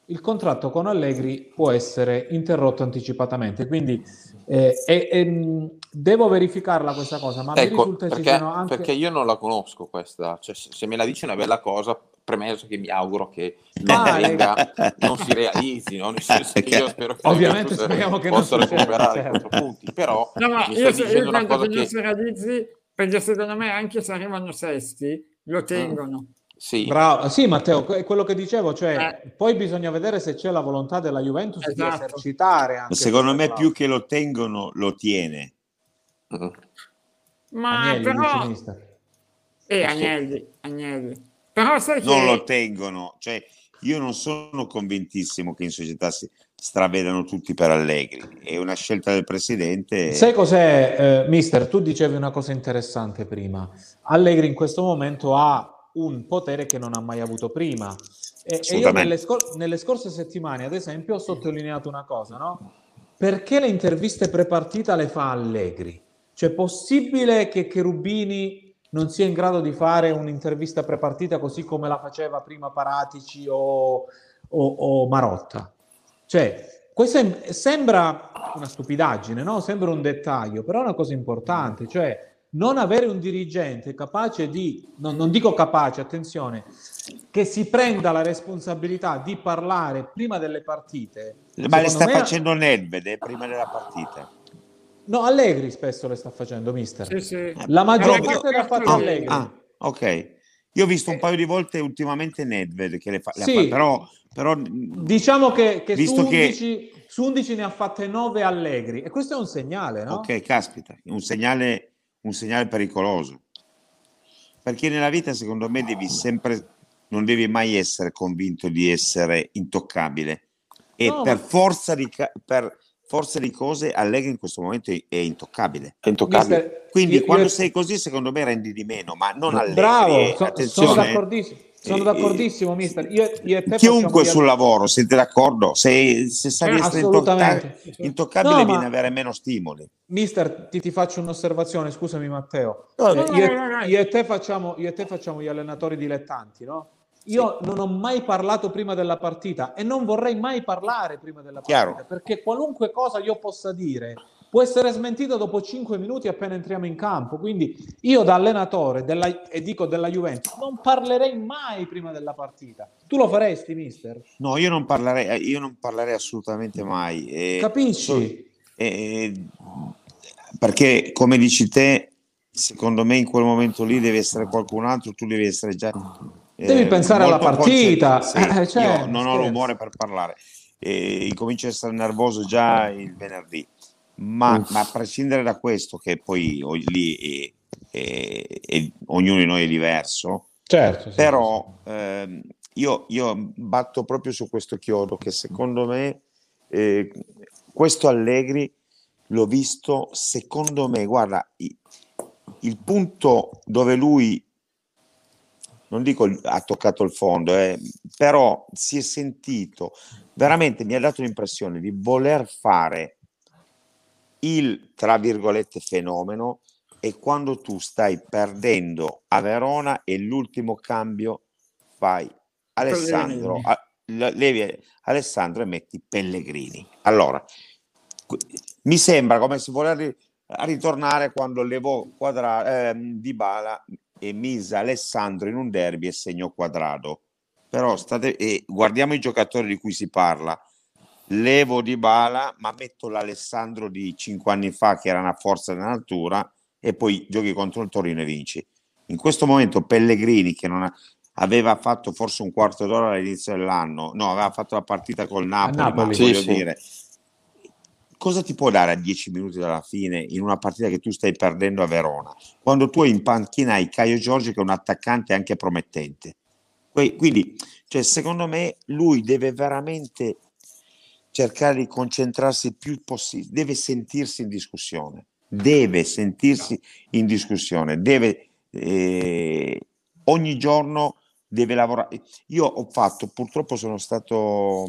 il contratto con Allegri può essere interrotto anticipatamente. Quindi eh, e, mh, devo verificarla questa cosa, ma mi Ecco, risulta ci perché, anche... perché io non la conosco questa, cioè, se se me la dice è una bella cosa, premesso che mi auguro che non, Ah, venga, non si realizzi, no? nel senso che io spero che Ovviamente speriamo che non possa succeda, recuperare certo. quattro punti, però No, ma mi io, stai se- io dicendo una cosa che non si realizzi perché secondo me anche se arrivano sesti lo tengono. sì, Bravo, sì Matteo, è quello che dicevo, cioè Eh. poi bisogna vedere se c'è la volontà della Juventus di Esatto. esercitare anche Secondo me più che lo tengono, lo tiene. Ma Agnelli, però... Eh, Agnelli, Agnelli. Però sai che... Non lo tengono. Cioè, io non sono convintissimo che in società si stravedano tutti per Allegri. È una scelta del presidente. Sai cos'è, eh, mister? Tu dicevi una cosa interessante prima. Allegri in questo momento ha un potere che non ha mai avuto prima. E, e io nelle, scor- nelle scorse settimane, ad esempio, ho sottolineato una cosa, no? Perché le interviste prepartita le fa Allegri? Cioè, è possibile che Cherubini non sia in grado di fare un'intervista prepartita così come la faceva prima Paratici o, o- o Marotta? Cioè, questo sembra una stupidaggine, no? Sembra un dettaglio, però è una cosa importante, cioè non avere un dirigente capace di, non, non dico capace, attenzione, che si prenda la responsabilità di parlare prima delle partite. Ma le sta me- facendo Nedved eh, prima della partita. No, Allegri spesso le sta facendo, mister. Sì, sì. La maggior Eh, parte l'ha fatta ah, Allegri. Ah, ok. Io ho visto un paio di volte ultimamente Nedved che le fa, le Sì. fa- però, però Diciamo che, che su, Visto che- 11, su 11 ne ha fatte 9 Allegri e questo è un segnale, no? Ok, caspita, un segnale, un segnale pericoloso. Perché nella vita, secondo me, devi sempre, non devi mai essere convinto di essere intoccabile. E No, per, ma- forza di, per forza di cose, Allegri in questo momento è, intoccabile. È intoccabile. Mister, Quindi io- quando io- sei così, secondo me rendi di meno, ma non Allegri. Bravo, eh, so- sono attenzione, eh. d'accordissimo, sono Eh, d'accordissimo, mister. Io, io e te Chiunque sul lavoro, siete d'accordo? Se, se sai Eh, essere assolutamente. intocca- intoccabile, No, viene ad avere meno stimoli. Mister, ti, ti faccio un'osservazione, scusami Matteo. No, Eh, no, io, no, no, no. io e te facciamo, io e te facciamo gli allenatori dilettanti, no? Io non ho mai parlato prima della partita e non vorrei mai parlare prima della partita Chiaro. perché qualunque cosa io possa dire può essere smentito dopo 5 minuti appena entriamo in campo. Quindi io da allenatore della, e dico della Juventus non parlerei mai prima della partita. Tu lo faresti, mister? No, io non parlerei, io non parlerei assolutamente mai. eh, Capisci? eh, perché, come dici te, secondo me in quel momento lì deve essere qualcun altro, tu devi essere già... eh, Devi pensare alla partita. Sì, Eh, cioè, io non ho l'umore per parlare, eh, incomincio a essere nervoso già il venerdì. Ma, ma a prescindere da questo, che poi lì eh, eh, eh, ognuno di noi è diverso, Certo. sì, però ehm, io, io batto proprio su questo chiodo che secondo me eh, questo Allegri l'ho visto, secondo me, guarda, il punto dove lui, non dico ha toccato il fondo, eh, però si è sentito, veramente mi ha dato l'impressione di voler fare il, tra virgolette, fenomeno e quando tu stai perdendo a Verona e l'ultimo cambio fai Alessandro, a- le- levi Alessandro e metti Pellegrini. Allora, mi sembra come se voler ri- ritornare quando levò quadra, ehm, Dybala e mise Alessandro in un derby e segnò quadrato. Però state, e guardiamo i giocatori di cui si parla. Levo Dybala, ma metto l'Alessandro di cinque anni fa che era una forza della natura e poi giochi contro il Torino e vinci. In questo momento Pellegrini che non ha- aveva fatto forse un quarto d'ora all'inizio dell'anno, no, aveva fatto la partita col Napoli, Napoli. ma voglio sì. dire, cosa ti può dare a 10 minuti dalla fine in una partita che tu stai perdendo a Verona? Quando tu in panchina hai Caio Giorgio che è un attaccante anche promettente. Quindi, cioè, secondo me, lui deve veramente cercare di concentrarsi il più possibile, deve sentirsi in discussione, deve sentirsi in discussione, deve eh, ogni giorno deve lavorare. Io ho fatto, purtroppo sono stato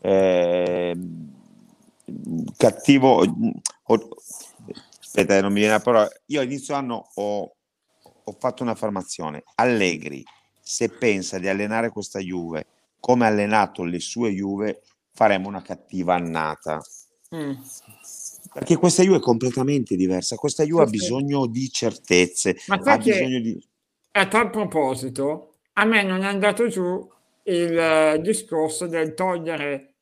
eh, cattivo. ho- aspetta, non mi viene la parola. Io a inizio anno ho, ho fatto un'affermazione. Allegri, se pensa di allenare questa Juve come ha allenato le sue Juve, faremo una cattiva annata. Mm. Perché questa Juve è completamente diversa. Questa Juve ha Sì, bisogno di certezze, Ma sai che di. a tal proposito, a me non è andato giù il eh, discorso del togliere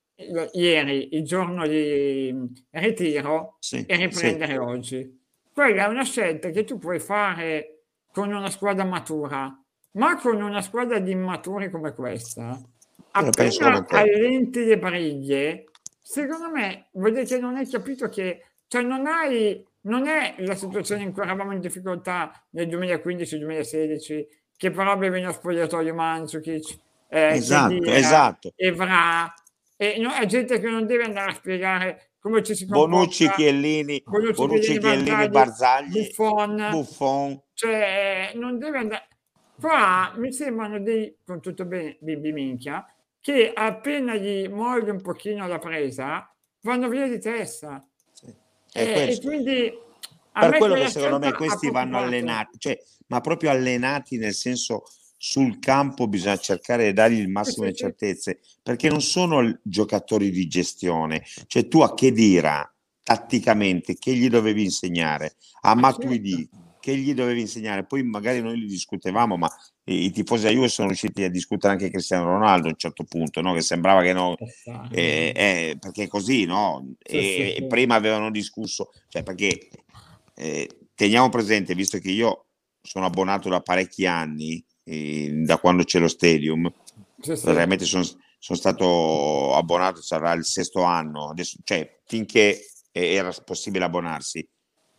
ieri il giorno di ritiro Sì, e riprendere oggi. Quella è una scelta che tu puoi fare con una squadra matura, ma con una squadra di immaturi come questa, appena allenti le briglie, secondo me vuol dire che non hai capito che, cioè non hai, non è la situazione in cui eravamo in difficoltà nel 2015-2016, che però avevi nello spogliatoio Mandzukic, eh, Esatto, Khedira, esatto. Evra, e no, è gente che non deve andare a spiegare come ci si comporta. Bonucci, Chiellini, Bonucci, Bonucci, Chiellini, Barzagli, Buffon, Buffon. cioè non deve andare qua mi sembrano dei con tutto bene bimbi minchia che appena gli muove un pochino la presa vanno via di testa Sì. e, È e questo. quindi per quello che secondo me questi vanno allenati, cioè, ma proprio allenati nel senso sul campo bisogna cercare di dargli il massimo di certezze, perché non sono giocatori di gestione. Cioè tu a che dira tatticamente che gli dovevi insegnare? A Matuidi che gli dovevi insegnare? Poi magari noi li discutevamo, ma i, tifosi a Juve sono riusciti a discutere anche Cristiano Ronaldo a un certo punto, no? che sembrava che no, eh, eh, perché così, no? E, sì. prima avevano discusso, cioè perché eh, teniamo presente, visto che io sono abbonato da parecchi anni, eh, da quando c'è lo stadium, veramente sono, sono, stato abbonato, sarà il sesto anno, adesso, cioè finché era possibile abbonarsi.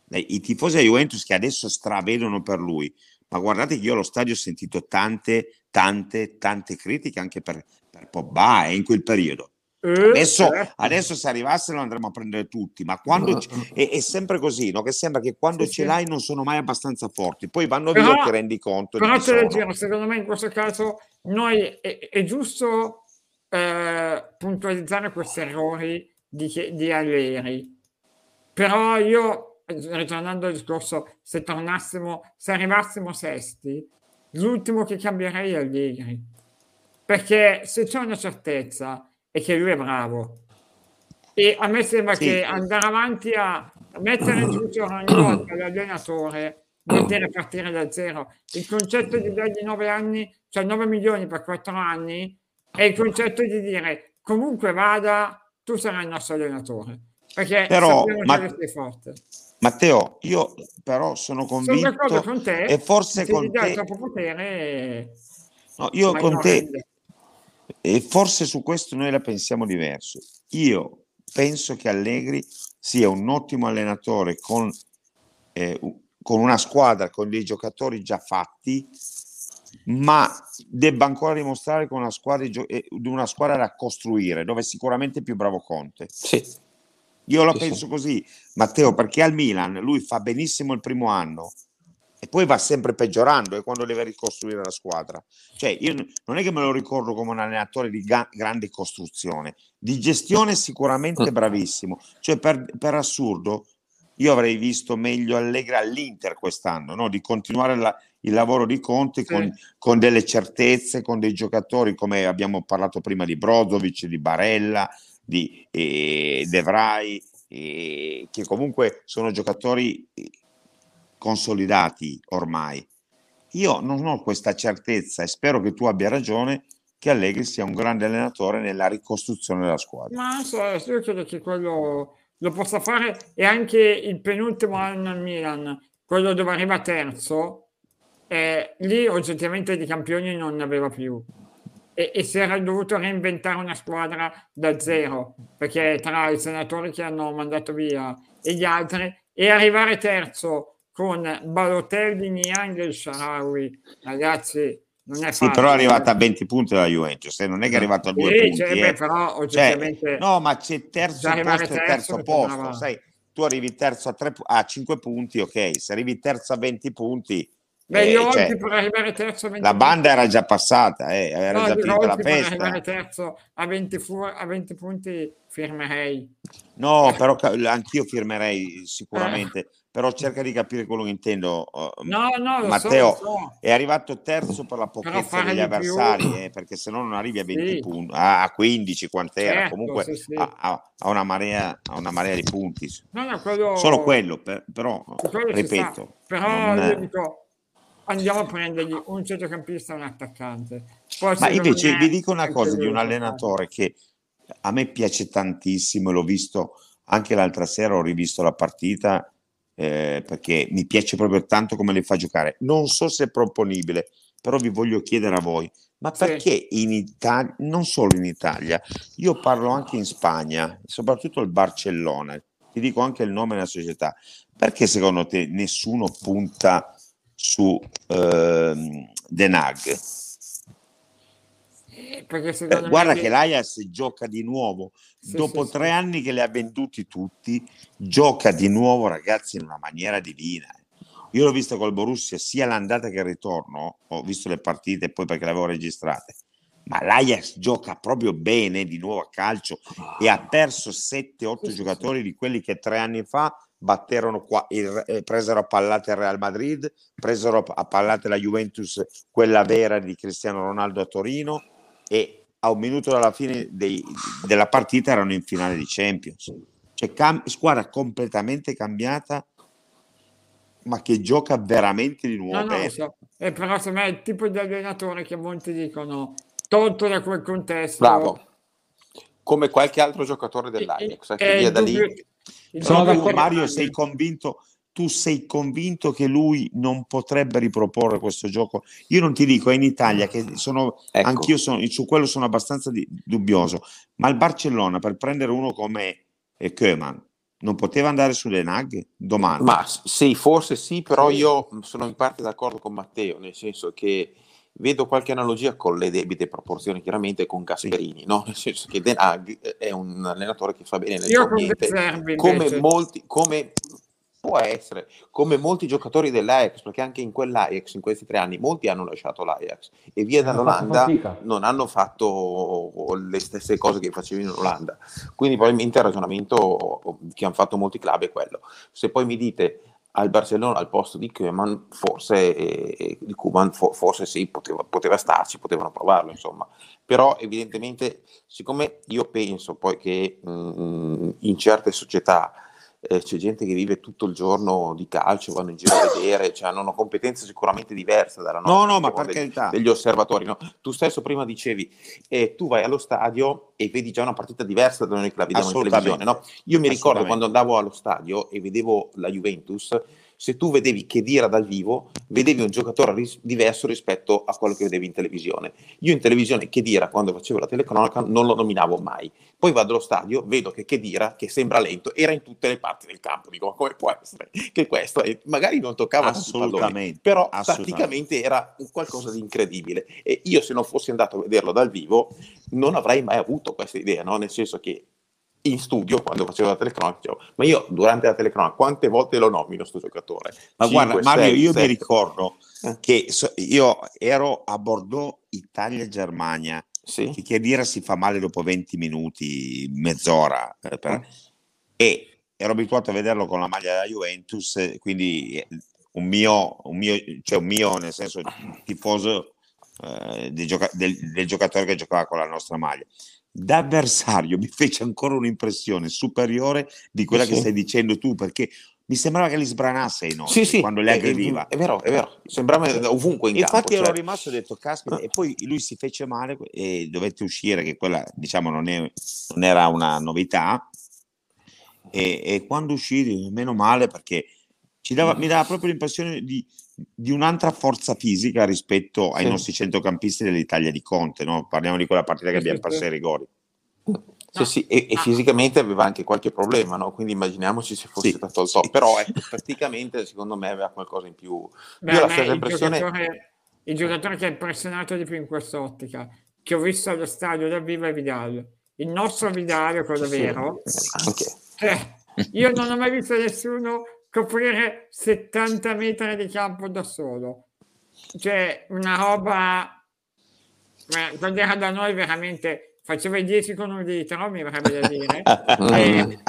I tifosi a Juventus che adesso stravedono per lui, ma guardate che io allo stadio ho sentito tante, tante, tante critiche anche per, per Pogba eh, in quel periodo. Eh, adesso, certo. adesso, se arrivassero andremo a prendere tutti, ma quando c- è, è, sempre così, no? che sembra che quando sì, ce l'hai non sono mai abbastanza forti, poi vanno però, via e ti rendi conto. Però te lo giro, secondo me in questo caso noi è, è giusto eh, puntualizzare questi errori di, di Alleri, però io, ritornando al discorso, se tornassimo, se arrivassimo sesti, l'ultimo che cambierei è Allegri, perché se c'è una certezza e che lui è bravo. E a me sembra sì. che andare avanti a mettere in giudizio ogni volta l'allenatore vuol dire partire da zero. Il concetto di dargli 9 anni, cioè 9 milioni per 4 anni, è il concetto di dire comunque vada, tu sarai il nostro allenatore. Perché però, ma, sei forte. Matteo, io però sono convinto sono con te, e forse con te potere. No, io con te. E forse su questo noi la pensiamo diverso. Io penso che Allegri sia un ottimo allenatore con, eh, con una squadra, con dei giocatori già fatti, ma debba ancora dimostrare con una squadra, eh, una squadra da costruire, dove è sicuramente più bravo Conte. Sì. Io la penso sì. così, Matteo, perché al Milan lui fa benissimo il primo anno, e poi va sempre peggiorando e quando deve ricostruire la squadra. Cioè, io non è che me lo ricordo come un allenatore di ga- grande costruzione, di gestione sicuramente bravissimo. Cioè, per, per assurdo, io avrei visto meglio Allegra all'Inter quest'anno, no? di continuare la, il lavoro di Conte sì. con, con, delle certezze, con dei giocatori come abbiamo parlato prima di Brozovic, di Barella, di eh, De Vrij, eh, che comunque sono giocatori consolidati ormai. Io non ho questa certezza e spero che tu abbia ragione che Allegri sia un grande allenatore nella ricostruzione della squadra. Ma so, io credo che quello lo possa fare e anche il penultimo anno al Milan, quello dove arriva terzo, eh, lì oggettivamente di campioni non ne aveva più e, e, si era dovuto reinventare una squadra da zero perché tra i senatori che hanno mandato via e gli altri e arrivare terzo con Balotelli, Niang e Sharawi. Ragazzi, non è facile. Sì, però è arrivata a 20 punti la Juventus, eh, non è che è arrivato a due sì, punti. Cioè, eh. però oggettivamente... Cioè, no, ma c'è terzo posto e terzo posto, sai, tu arrivi terzo a, tre, a 5 punti, ok, se arrivi terzo a 20 punti... Beh, io eh, cioè, per arrivare terzo a 20 La banda era già passata, eh, era no, già finita la festa. Per arrivare terzo a 20, fu- a 20 punti firmerei. No, però anch'io firmerei sicuramente. Eh però cerca di capire quello che intendo. No, no, Matteo so, so. è arrivato terzo per la pochezza degli avversari, eh, perché se no non arrivi a 20 sì. punti, a 15 quant'era, certo, comunque sì, sì. A, a, una marea, a, una marea, di punti. No, no, quello... Solo quello, per, però, quello ripeto. Però non... io dico, andiamo a prendergli un centrocampista e un attaccante. Poi, Ma invece vi dico una cosa di un allenatore che a me piace tantissimo, l'ho visto anche l'altra sera, ho rivisto la partita eh, perché mi piace proprio tanto come le fa giocare. Non so se è proponibile, però vi voglio chiedere a voi, ma perché in Italia, non solo in Italia, io parlo anche in Spagna, soprattutto il Barcellona, ti dico anche il nome della società, perché secondo te nessuno punta su eh, Denag? Eh, guarda che l'Ajax gioca di nuovo sì, dopo sì, tre sì. anni che li ha venduti tutti gioca di nuovo ragazzi in una maniera divina io l'ho visto col Borussia sia l'andata che il ritorno ho visto le partite poi perché le avevo registrate ma l'Ajax gioca proprio bene di nuovo a calcio e ha perso 7-8 giocatori di quelli che tre anni fa batterono qua, il, eh, presero a pallate il Real Madrid, presero a pallate la Juventus, quella vera di Cristiano Ronaldo a Torino e a un minuto dalla fine dei, della partita erano in finale di Champions. Cioè, cam- squadra completamente cambiata, ma che gioca veramente di nuovo. No, no, so. E però secondo me è il tipo di allenatore che molti dicono, tolto da quel contesto... Bravo. Come qualche altro giocatore dell'Ajax. Eh, che via da lì... Sono d'accordo. Mario, sei convinto tu sei convinto che lui non potrebbe riproporre questo gioco? Io non ti dico, è in Italia, che sono, ecco. anch'io sono, su quello sono abbastanza di, dubbioso, ma il Barcellona per prendere uno come eh, Koeman non poteva andare sulle nag domani? Ma sì, forse sì, però io sono in parte d'accordo con Matteo, nel senso che vedo qualche analogia con le debite proporzioni, chiaramente con Gasperini, no? nel senso che Den Hag è un allenatore che fa bene nel Io ambiente, come molti, come può essere, come molti giocatori dell'Ajax, perché anche in quell'Ajax, in questi tre anni, molti hanno lasciato l'Ajax e via dall'Olanda non hanno fatto le stesse cose che facevano in Olanda. Quindi probabilmente il ragionamento che hanno fatto molti club è quello. Se poi mi dite al Barcellona al posto di Koeman, forse, eh, di Kuman, for, forse sì, poteva, poteva, starci, potevano provarlo, insomma. Però evidentemente, siccome io penso poi che mh, mm, in certe società eh, c'è gente che vive tutto il giorno di calcio, vanno in giro a vedere, cioè, hanno una competenza sicuramente diversa dalla nostra. No, no, ma per degli, degli osservatori. No? Tu stesso prima dicevi, eh, tu vai allo stadio e vedi già una partita diversa da noi che la vediamo in televisione. No? Io mi ricordo quando andavo allo stadio e vedevo la Juventus, se tu vedevi che Dira dal vivo, vedevi un giocatore ris- diverso rispetto a quello che vedevi in televisione. Io in televisione Chedira, quando facevo la telecronaca, non lo nominavo mai. Poi vado allo stadio, vedo che Chedira, che sembra lento, era in tutte le parti del campo. Dico, ma come può essere che questo è... magari non toccava assolutamente, però praticamente era qualcosa di incredibile. E io se non fossi andato a vederlo dal vivo, non avrei mai avuto questa idea, no? nel senso che in studio quando facevo la telecronaca dicevo, ma io durante la telecronaca quante volte lo nomino sto giocatore? Ma 5, guarda Mario, 6, io 7. mi ricordo eh. che so, io ero a Bordeaux, Italia-Germania, sì. che, che dire si fa male dopo 20 minuti, mezz'ora, eh, per, eh. e ero abituato a vederlo con la maglia della Juventus, quindi eh, un mio, un mio, cioè un mio nel senso tifoso eh, gioca- del, del giocatore che giocava con la nostra maglia da avversario mi fece ancora un'impressione superiore di quella sì. che stai dicendo tu, perché mi sembrava che li sbranasse i nostri sì, sì, quando li aggrediva. È, è, vero, è vero, sembrava ovunque in Infatti campo, ero cioè... rimasto e ho detto, caspita, e poi lui si fece male e dovette uscire, che quella diciamo non, è, non era una novità, e, e, quando uscì, meno male, perché dava, mi dava proprio l'impressione di, di un'altra forza fisica rispetto ai sì. nostri centrocampisti dell'Italia di Conte, no? parliamo di quella partita che abbiamo perso ai rigori. Sì, no. sì, e, e, fisicamente aveva anche qualche problema, no? quindi immaginiamoci se fosse sì, stato al top, sì. però ecco, praticamente secondo me aveva qualcosa in più. Beh, Io la stessa impressione... Il giocatore, il giocatore che ha impressionato di più in quest'ottica, che ho visto allo stadio da vivo è Vidal. Il nostro Vidal, quello vero, anche. Eh, io non ho mai visto nessuno coprire 70 metri di campo da solo. Cioè, una roba... Quando era da noi veramente faceva i 10 con un litro, mi verrebbe da dire, e,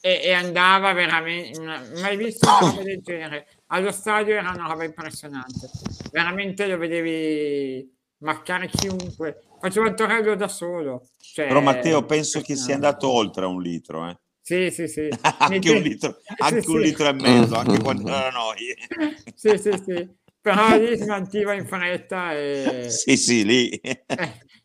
e, e, andava veramente... Mai visto una roba del genere. Allo stadio era una roba impressionante. Veramente lo vedevi marcare chiunque. Faceva il torello da solo. Cioè, Però Matteo penso che sia andato oltre un litro, eh. Sì, sì, sì. anche un litro, anche sì, un litro e mezzo, anche quando era noi. sì, sì, sì. Però lì si mantiva in fretta e... Sì, sì, lì. Eh,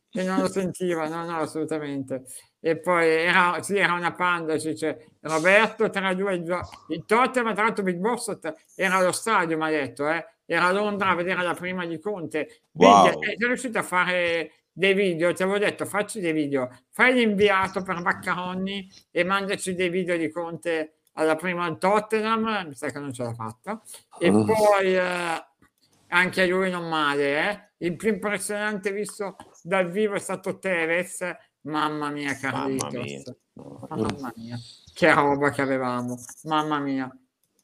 e non lo sentiva, no, no, assolutamente. E poi era, sì, era una panda, cioè, Roberto tra due, il Tottenham, tra l'altro Big Boss era allo stadio, mi ha detto, eh? era a Londra a vedere la prima di Conte. Wow. Quindi è riuscito a fare dei video, ti avevo detto facci dei video, fai l'inviato per Maccaroni e mandaci dei video di Conte alla prima al Tottenham, mi sa che non ce l'ha fatta, e mm. poi eh, anche lui non male, eh? il più impressionante visto dal vivo è stato Tevez, mamma mia Carlitos, mamma mia. mamma mia, che roba che avevamo, mamma mia,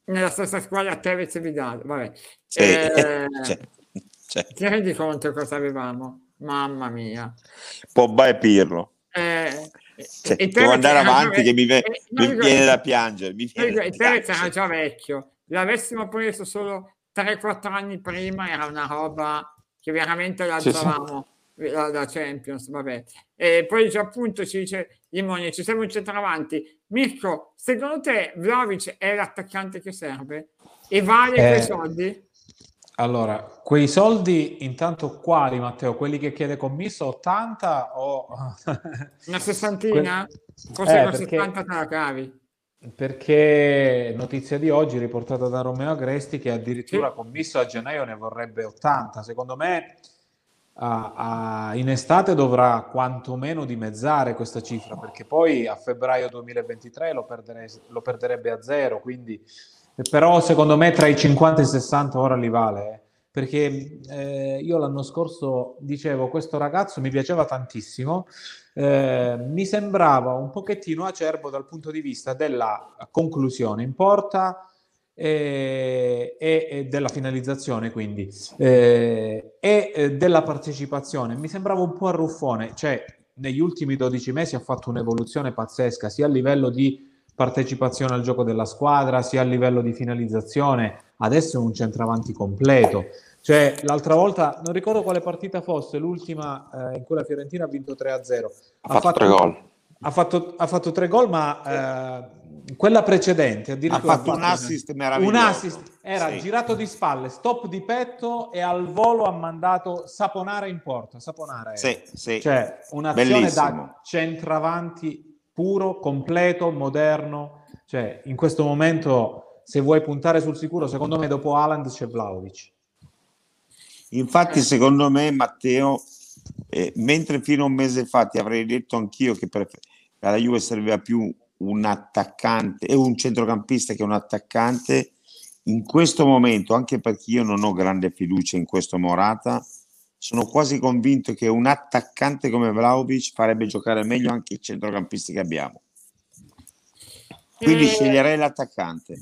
nella stessa squadra Tevez e Vidal, vabbè, sì. eh, cioè, cioè. ti rendi conto cosa avevamo? Mamma mia. Pogba e Pirlo. Eh, cioè, devo andare avanti che mi, ve- mi viene da piangere. Mi viene Perez era già vecchio, l'avessimo preso solo 3-4 anni prima era una roba che veramente l'alzavamo sì, sì. La, la, Champions, vabbè. E poi già appunto ci dice Imoni, ci siamo in centravanti. Mirko, secondo te Vlaovic è l'attaccante che serve? E vale eh, quei soldi? Allora, quei soldi intanto quali Matteo? Quelli che chiede commisso 80 o... Una sessantina? Forse eh, con perché... 70 te la cavi. Perché notizia di oggi riportata da Romeo Agresti che addirittura sì. commisso a gennaio ne vorrebbe 80. Secondo me a, a, in estate dovrà quantomeno dimezzare questa cifra perché poi a febbraio 2023 lo, perdere, lo perderebbe a zero. Quindi, però secondo me tra i 50 e i 60 ora li vale. Eh. Perché eh, io l'anno scorso dicevo questo ragazzo mi piaceva tantissimo, eh, mi sembrava un pochettino acerbo dal punto di vista della conclusione in porta e, e, e della finalizzazione, quindi eh, e eh, della partecipazione. Mi sembrava un po' arruffone, cioè negli ultimi 12 mesi ha fatto un'evoluzione pazzesca sia a livello di partecipazione al gioco della squadra, sia a livello di finalizzazione. Adesso è un centravanti completo. Cioè, l'altra volta, non ricordo quale partita fosse, l'ultima eh, in cui la Fiorentina ha vinto 3-0. Ha, ha fatto tre gol. Ha fatto, ha fatto tre gol, ma eh, quella precedente addirittura ha fatto un assist meraviglioso. Un assist era sì. girato di spalle, stop di petto e al volo ha mandato Saponara in porta. Saponara sì, sì. Cioè, un'azione Bellissimo. da centravanti puro, completo, moderno. Cioè, in questo momento, se vuoi puntare sul sicuro, secondo me dopo Haaland c'è Vlaovic. Infatti, eh. secondo me, Matteo, eh, mentre fino a un mese fa ti avrei detto anch'io che per la Juve serviva più un attaccante e un centrocampista che un attaccante, in questo momento, anche perché io non ho grande fiducia in questo Morata, sono quasi convinto che un attaccante come Vlaovic farebbe giocare meglio anche i centrocampisti che abbiamo. Quindi eh, sceglierei l'attaccante.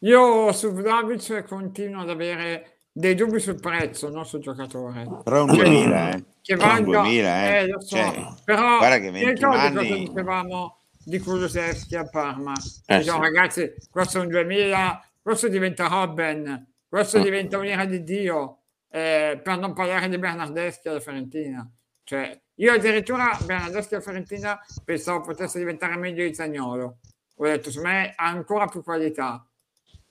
Io su Vlaovic continuo ad avere dei dubbi sul prezzo, non sul giocatore. Però è un 2000, eh. Che valga, 2000, eh. eh lo so. Cioè, però guarda che 20 anni... dicevamo di Kulusevski a Parma. Eh, diciamo, sì. ragazzi, questo è un 2000, questo diventa Robben, questo oh. diventa un'ira di Dio, eh, per non parlare di Bernardeschi alla Fiorentina. Cioè, io addirittura Bernardeschi alla Fiorentina pensavo potesse diventare meglio di Zagnolo. Ho detto, su me ha ancora più qualità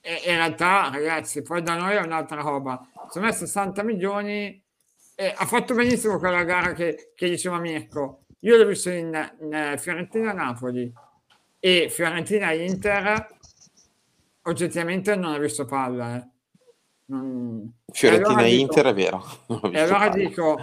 e in realtà, ragazzi, poi da noi è un'altra roba. Secondo me 60 milioni eh, ha fatto benissimo quella gara che, che diceva Mirko. Io l'ho visto in, in Fiorentina-Napoli e Fiorentina-Inter oggettivamente non ha visto palla. Eh. Non... Fiorentina-Inter allora è vero. E allora palla. dico,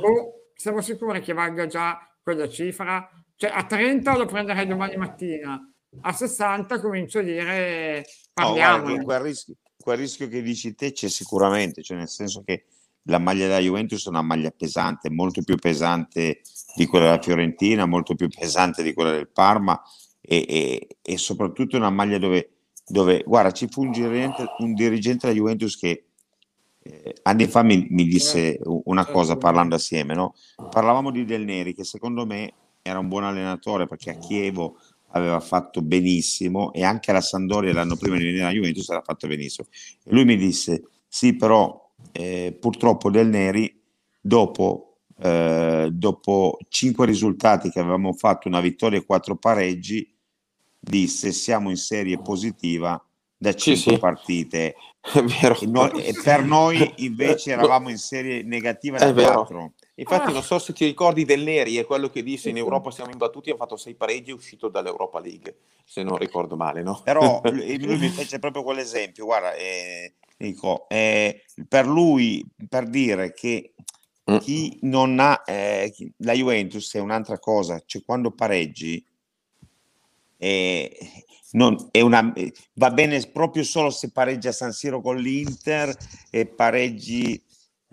boh, siamo sicuri che valga già quella cifra? Cioè a 30 lo prenderei domani mattina, a 60 comincio a dire parliamo. No, quel, rischio, quel rischio che dici te c'è sicuramente, cioè nel senso che la maglia della Juventus è una maglia pesante, molto più pesante di quella della Fiorentina, molto più pesante di quella del Parma e, e, e soprattutto una maglia dove, dove, guarda, ci fu un dirigente, un dirigente della Juventus che anni fa mi, mi, disse una cosa parlando assieme, no? parlavamo di Del Neri che secondo me era un buon allenatore perché a Chievo aveva fatto benissimo e anche la Sandoria l'anno prima di venire alla Juventus aveva fatto benissimo. E lui mi disse, sì però eh, purtroppo Del Neri dopo, eh, dopo cinque risultati che avevamo fatto, una vittoria e quattro pareggi, disse siamo in serie positiva da cinque sì, sì. partite. E, noi, e, per noi invece eravamo in serie negativa da quattro. Infatti, ah. non so se ti ricordi del Neri, è quello che disse in Europa siamo imbattuti, ha fatto sei pareggi e è uscito dall'Europa League, se non ricordo male, no? Però lui, lui mi fece proprio quell'esempio, guarda, eh, dico, eh, per lui, per dire che mm. chi non ha, eh, la Juventus è un'altra cosa, cioè quando pareggi, eh, non, una, va bene proprio solo se pareggi a San Siro con l'Inter e pareggi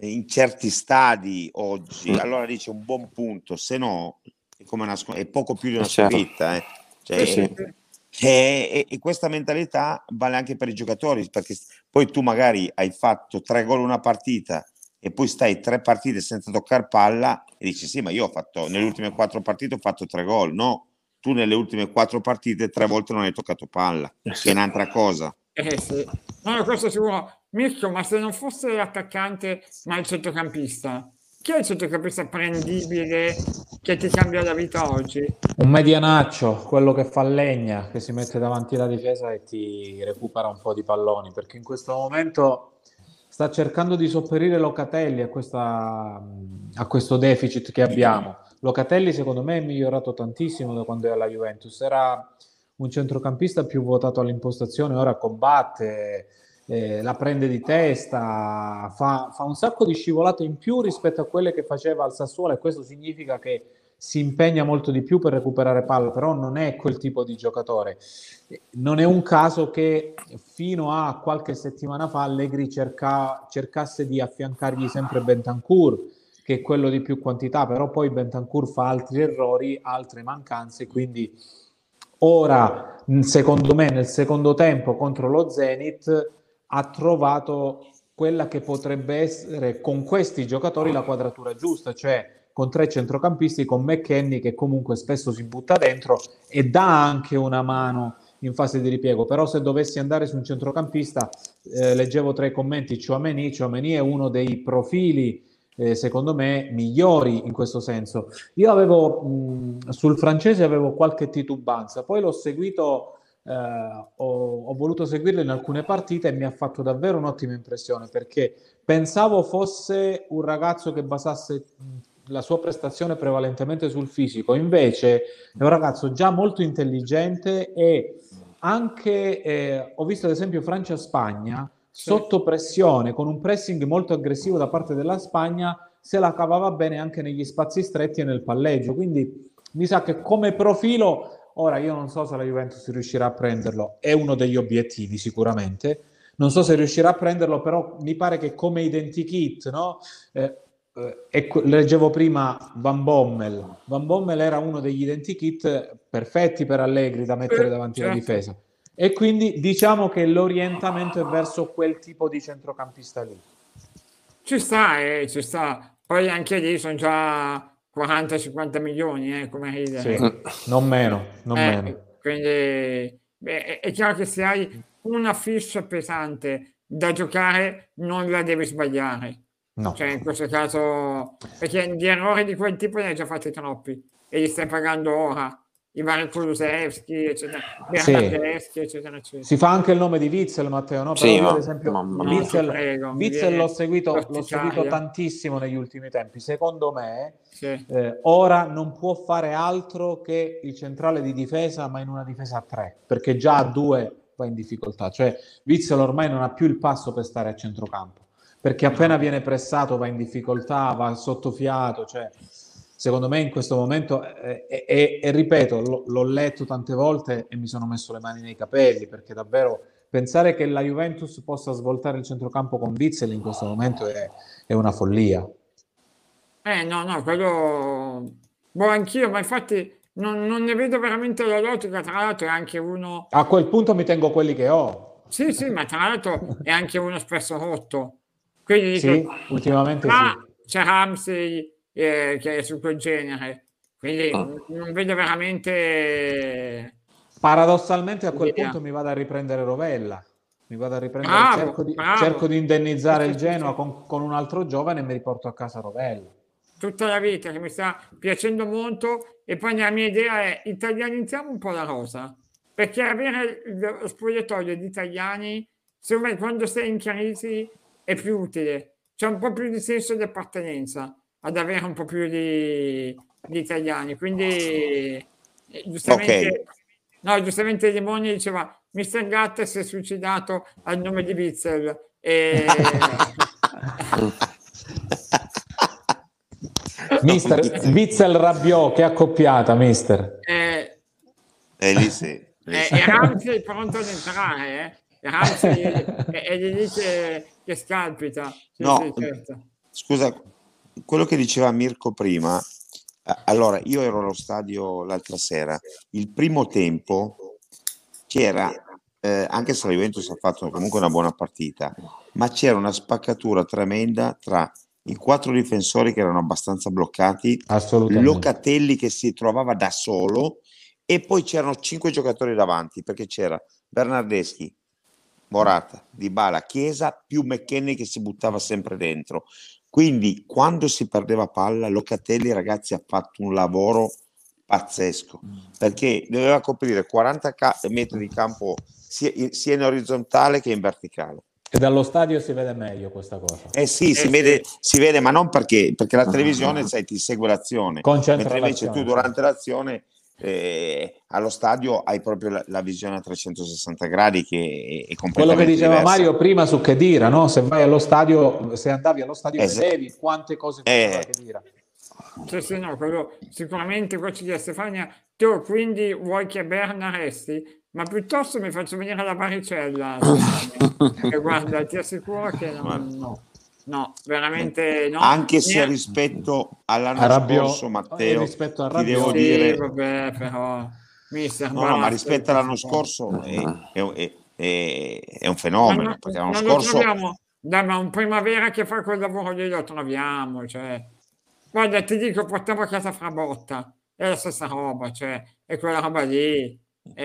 in certi stadi oggi, mm. allora dice un buon punto, se no è, come una, è poco più di una certo. sconfitta. Eh. Cioè, sì. e, e, e, questa mentalità vale anche per i giocatori, perché poi tu magari hai fatto tre gol una partita e poi stai tre partite senza toccare palla e dici sì, ma io ho fatto nelle ultime quattro partite ho fatto tre gol. No, tu nelle ultime quattro partite tre volte non hai toccato palla, che è un'altra cosa. Eh sì, no, questo sicuro. Mirko, ma se non fosse l'attaccante ma il centrocampista, chi è il centrocampista prendibile che ti cambia la vita oggi? Un medianaccio, quello che fa legna, che si mette davanti alla difesa e ti recupera un po' di palloni, perché in questo momento sta cercando di sopperire Locatelli a, questa, a questo deficit che abbiamo. Locatelli secondo me è migliorato tantissimo da quando è alla Juventus, era un centrocampista più votato all'impostazione, ora combatte, eh, la prende di testa, fa, fa, un sacco di scivolate in più rispetto a quelle che faceva al Sassuolo e questo significa che si impegna molto di più per recuperare palla, però non è quel tipo di giocatore. Non è un caso che fino a qualche settimana fa Allegri cerca, cercasse di affiancargli sempre Bentancur, che è quello di più quantità, però poi Bentancur fa altri errori, altre mancanze, quindi ora, secondo me, nel secondo tempo contro lo Zenit ha trovato quella che potrebbe essere con questi giocatori la quadratura giusta, cioè con tre centrocampisti, con McKenny che comunque spesso si butta dentro e dà anche una mano in fase di ripiego, però se dovessi andare su un centrocampista, eh, leggevo tra i commenti Chouameni, Chouameni è uno dei profili eh, secondo me migliori in questo senso. Io avevo mh, sul francese avevo qualche titubanza, poi l'ho seguito eh, ho, ho, voluto seguirlo in alcune partite e mi ha fatto davvero un'ottima impressione perché pensavo fosse un ragazzo che basasse la sua prestazione prevalentemente sul fisico, invece è un ragazzo già molto intelligente e anche, eh, ho visto ad esempio Francia-Spagna, sotto pressione, con un pressing molto aggressivo da parte della Spagna, se la cavava bene anche negli spazi stretti e nel palleggio. Quindi mi sa che come profilo, ora io non so se la Juventus riuscirà a prenderlo, è uno degli obiettivi sicuramente. Non so se riuscirà a prenderlo, però mi pare che come identikit, no? Eh, eh, leggevo prima Van Bommel. Van Bommel era uno degli identikit perfetti per Allegri da mettere davanti certo. alla difesa. E quindi diciamo che l'orientamento è verso quel tipo di centrocampista lì. Ci sta, eh, ci sta. Poi anche lì sono già 40-50 milioni, eh, come ridere. Sì, non meno, non eh, meno. Quindi beh, è chiaro che se hai una fish pesante da giocare non la devi sbagliare No. Cioè, in questo caso, perché di errori di quel tipo ne hai già fatti troppi e li stai pagando ora. I vari Kulusevski, eccetera, sì. eccetera, eccetera. Si fa anche il nome di Witzel, Matteo, no? Però sì, io, ad esempio, no, Witzel, prego, Witzel l'ho seguito, l'ho seguito tantissimo negli ultimi tempi. Secondo me, sì. eh, ora non può fare altro che il centrale di difesa, ma in una difesa a tre, perché già a due va in difficoltà. Cioè, Witzel ormai non ha più il passo per stare a centrocampo perché appena viene pressato va in difficoltà, va sottofiato, cioè secondo me in questo momento, e, e, e ripeto, l- l'ho letto tante volte e mi sono messo le mani nei capelli, perché davvero pensare che la Juventus possa svoltare il centrocampo con Witzel in questo momento è, è una follia. Eh no, no, quello... Boh, anch'io, ma infatti non, non, ne vedo veramente la logica, tra l'altro è anche uno... A quel punto mi tengo quelli che ho. Sì, sì, ma tra l'altro è anche uno spesso rotto. Quindi sì, dico, ultimamente ah, sì. c'è Ramsey eh, che è su quel genere, quindi oh. non vedo veramente... Paradossalmente a quel idea. punto mi vado a riprendere Rovella, mi vado a riprendere, bravo, cerco, di, cerco, di, indennizzare il Genoa con, con, un altro giovane e mi riporto a casa Rovella. Tutta la vita che mi sta piacendo molto. E poi la mia idea è italianizziamo un po' la rosa, perché avere lo spogliatoio di italiani, secondo me quando sei in crisi è più utile, c'è un po' più di senso di appartenenza ad avere un po' più di, di italiani. Quindi eh, giustamente, okay. no, giustamente Limoni diceva Mr. Gatt si è suicidato al nome di Witzel. E... mister Witzel Rabbiò, che accoppiata, mister. Eh, eh lì sì. Eh, e Ramsey è pronto ad entrare, eh? Ramsey è, è lì che che scalpita. Sì, no, sì, certo. scusa, quello che diceva Mirko prima, allora io ero allo stadio l'altra sera, il primo tempo c'era, eh, anche se la Juventus ha fatto comunque una buona partita, ma c'era una spaccatura tremenda tra i quattro difensori che erano abbastanza bloccati. Locatelli che si trovava da solo e poi c'erano cinque giocatori davanti perché c'era Bernardeschi, Morata, Dybala, Chiesa più McKenny che si buttava sempre dentro. Quindi quando si perdeva palla, Locatelli ragazzi ha fatto un lavoro pazzesco perché doveva coprire 40 ca- metri di campo sia, sia in orizzontale che in verticale. E dallo stadio si vede meglio questa cosa. Eh sì, si, Eh vede, sì. si vede, ma non perché, perché la televisione sai, ti segue l'azione, Concentra mentre invece l'azione, tu durante l'azione eh, allo stadio hai proprio la, la visione a 360 gradi che è, è Quello che diceva diversa. Mario prima su Chedira, no? Se vai allo stadio, se andavi allo stadio se- vedevi quante cose Eh. Khedira. Sì, sì, no, quello sicuramente qua ci chiede Stefania, tu quindi vuoi che Berna resti? Ma piuttosto mi faccio venire la varicella. E guarda, ti assicuro che non, no, no, veramente no. Anche se Niente. rispetto all'anno Arrabbio- scorso, eh, Matteo, rispetto a ti devo Sì, dire, vabbè, però, mister, no, no, ma rispetto all'anno scorso è, è- è- è- un fenomeno, no- perché l'anno non lo scorso troviamo, dai, ma un primavera che fa quel lavoro lì lo troviamo, cioè. Guarda, ti dico, portavo a casa Frabotta, è la stessa roba, cioè, è quella roba lì, è,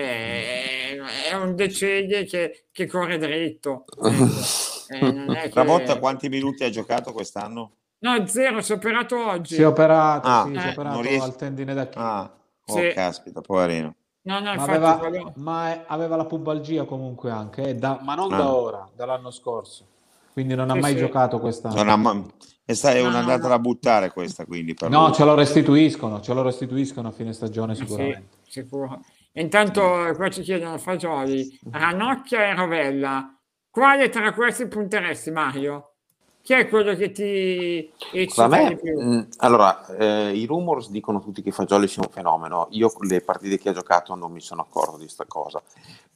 è un decede che, che corre dritto. Eh, è che- quanti minuti ha giocato quest'anno? No, zero, si è operato oggi. Si è operato, Ah, sì, si è eh, operato non riesce- al tendine d'Achille. Ah, oh, Sì. caspita, poverino. No, no, Ma aveva, quello- ma è- aveva la pubalgia comunque anche, eh, da- ma non Ah. da ora, dall'anno scorso. Quindi non ha Sì, mai sì. giocato quest'anno. Non ha ma- è sta- è No, no, un'andata no. da buttare questa, quindi per No, lui. ce lo restituiscono, ce lo restituiscono a fine stagione Sì, sicuramente. sicuro. Intanto eh, qua ci chiedono Fagioli, Ranocchia e Rovella. Quale tra questi punteresti, Mario? Chi è quello che ti eccita me, di più? mh, allora, eh, i rumors dicono tutti che Fagioli sia un fenomeno. Io le partite che ha giocato non mi sono accorto di questa cosa.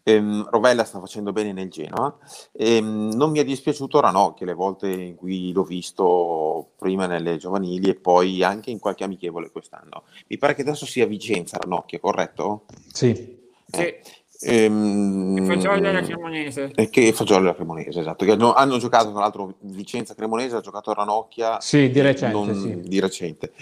Ehm, Rovella sta facendo bene nel Genoa. Ehm, non mi è dispiaciuto Ranocchia le volte in cui l'ho visto prima nelle giovanili e poi anche in qualche amichevole quest'anno. Mi pare che adesso sia Vicenza Ranocchia, corretto? Sì. Sì, Ehm, il Fagioli alla Cremonese. e che Fagioli alla Cremonese, esatto. Che hanno, hanno giocato, tra l'altro, Vicenza Cremonese ha giocato a Ranocchia Sì, di recente, non- sì. di recente.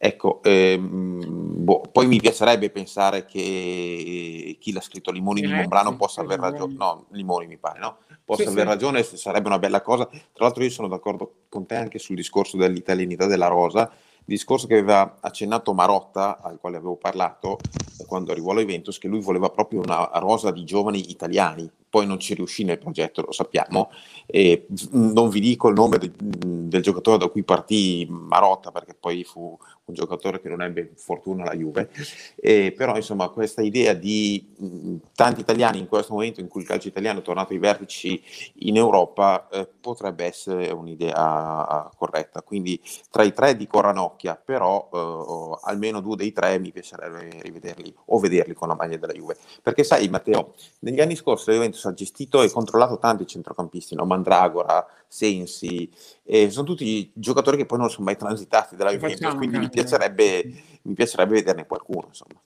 Ecco, ehm, boh, poi mi piacerebbe pensare che chi l'ha scritto Limoni di Monbrano possa aver ragione, no, Limoni mi pare, no? Possa Sì, aver sì. ragione, sarebbe una bella cosa. Tra l'altro io sono d'accordo con te anche sul discorso dell'italianità della rosa, discorso che aveva accennato Marotta, al quale avevo parlato eh, quando arrivò alla Juventus, che lui voleva proprio una rosa di giovani italiani, poi non ci riuscì nel progetto, lo sappiamo, e non vi dico il nome de- del giocatore da cui partì Marotta, perché poi fu un giocatore che non ebbe fortuna alla Juve, E però insomma questa idea di mh, tanti italiani in questo momento in cui il calcio italiano è tornato ai vertici in Europa eh, potrebbe essere un'idea corretta, quindi tra i tre dico Ranocchia, però eh, almeno due dei tre mi piacerebbe rivederli o vederli con la maglia della Juve, perché sai Matteo, negli anni scorsi la Juventus ha gestito e controllato tanti centrocampisti, no? Mandragora, Sensi, e sono tutti giocatori che poi non sono mai transitati dalla Juventus, quindi mi piacerebbe, mi piacerebbe vederne qualcuno. Insomma.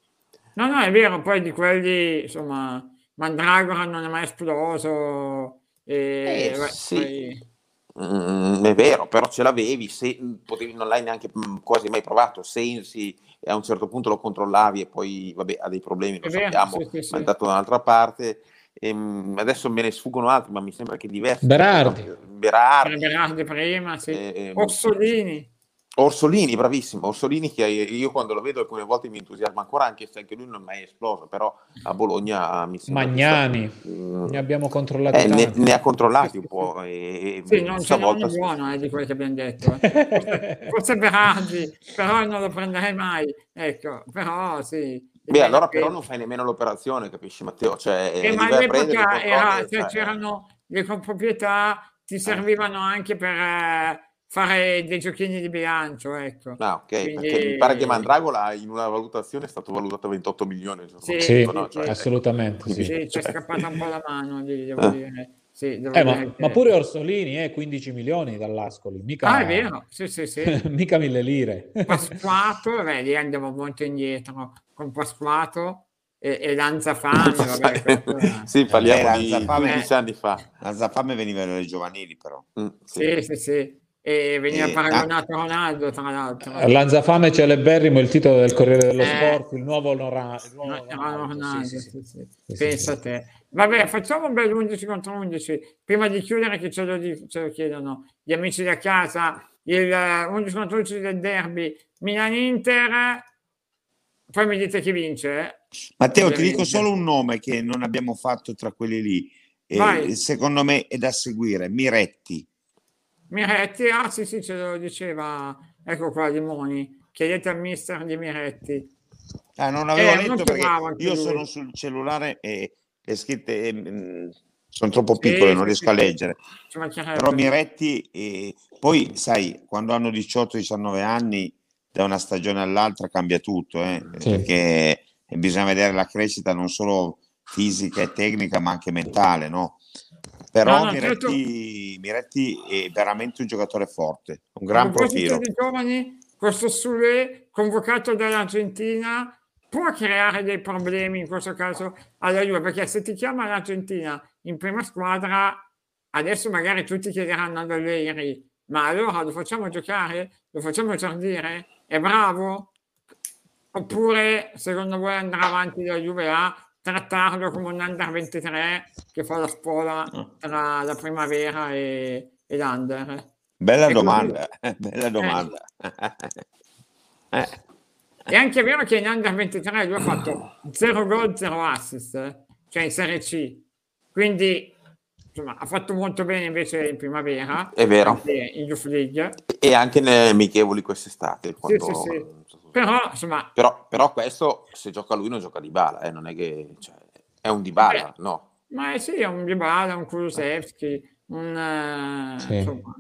No, no, è vero, poi di quelli, insomma, Mandragora non è mai esploso. E, Eh, beh, sì. poi- Mm, è vero, però ce l'avevi, se, potevi, non l'hai neanche mm, quasi mai provato. Sensi e a un certo punto lo controllavi e poi vabbè, ha dei problemi, lo È vero, sappiamo, sì, sì, sì. ma è andato da un'altra parte. Ehm, adesso me ne sfuggono altri, ma mi sembra che diversi. Berardi. Berardi, Berardi prima, sì. ehm, Orsolini. Orsolini, bravissimo. Orsolini, che io quando lo vedo alcune volte mi entusiasma ancora, anche se anche lui non è mai esploso, però a Bologna mi sembra. Magnani, mm, ne abbiamo controllati eh, ne, ne ha controllati un po'. E, Sì, non c'è uno buono eh, di quelli che abbiamo detto. eh. Forse, forse Berardi, però non lo prenderei mai. Ecco, però sì. Beh, allora Che- però non fai nemmeno l'operazione, capisci Matteo? Cioè, Eh, li ma all'epoca era, cioè, cioè, c'erano le comproprietà, ti servivano anche per eh, fare dei giochini di bilancio, ecco. Ah, ok, Quindi- perché mi pare che Mandragola in una valutazione è stato valutato a 28 milioni. Sì, Sì, no, cioè, assolutamente sì. Sì, ci è scappata un po' la mano, lì, devo Eh. dire. Sì, Eh, ma, ma pure Orsolini, eh, 15 milioni dall'Ascoli, mica, Ah, è vero, sì, sì, sì. mica mille lire. Pasquato, beh, lì andiamo molto indietro con Pasquato e, e Lanzafame, vabbè, questo sì, parliamo Eh, di Lanzafame- 15 anni fa. La Zaffame veniva dalle giovanili, però. Mm, sì. Sì, sì, sì. e veniva Eh, paragonato a Ronaldo tra l'altro. Lanzafame celeberrimo il titolo del Corriere dello Eh. Sport, il nuovo Lora- il nuovo No, Ronaldo, sì, sì, Pensa a te. Vabbè, facciamo un bel 11 contro 11 prima di chiudere che ce lo, di- ce lo chiedono gli amici da casa. Il eh, 11 contro 11 del derby Milan-Inter. Poi mi dite chi vince. eh? Matteo, ti dico solo un nome che non abbiamo fatto tra quelli lì. E Vai. secondo me è da seguire, Miretti. Miretti, ah sì sì, ce lo diceva, ecco qua Limoni, chiedete al mister di Miretti. Ah, non avevo Eh, letto molto perché io lui. sono sul cellulare e le scritte eh, mh, sono troppo Sì, piccole, non sì, riesco sì, a leggere. Però Miretti, eh, poi sai, quando hanno 18-19 anni, da una stagione all'altra cambia tutto, eh, Sì. perché bisogna vedere la crescita non solo fisica e tecnica, ma anche mentale, no? Però No, no, certo. Miretti, Miretti è veramente un giocatore forte, un gran profilo. di giovani, questo Sule, convocato dall'Argentina, può creare dei problemi in questo caso alla Juve, perché se ti chiama l'Argentina in prima squadra, adesso magari tutti chiederanno ad Allegri, ma allora lo facciamo giocare? Lo facciamo giardire? È bravo? Oppure secondo voi andrà avanti la Juve a trattarlo come un under 23 che fa la spola tra la primavera e, e l'under? Bella È così. domanda, bella domanda. Eh, È anche vero che in Under 23 lui ha fatto 0 gol, 0 assist, eh, cioè in Serie C. Quindi insomma, ha fatto molto bene invece in primavera. È vero. anche In Youth League. E anche nelle amichevoli quest'estate. quando- sì, sì. Però, insomma, Però, però questo, se gioca lui, non gioca di bala, eh, non è che... cioè, è un di bala, Beh. no. ma sì, è un Dybala, un Kulusevski, un... eh, Sì. insomma,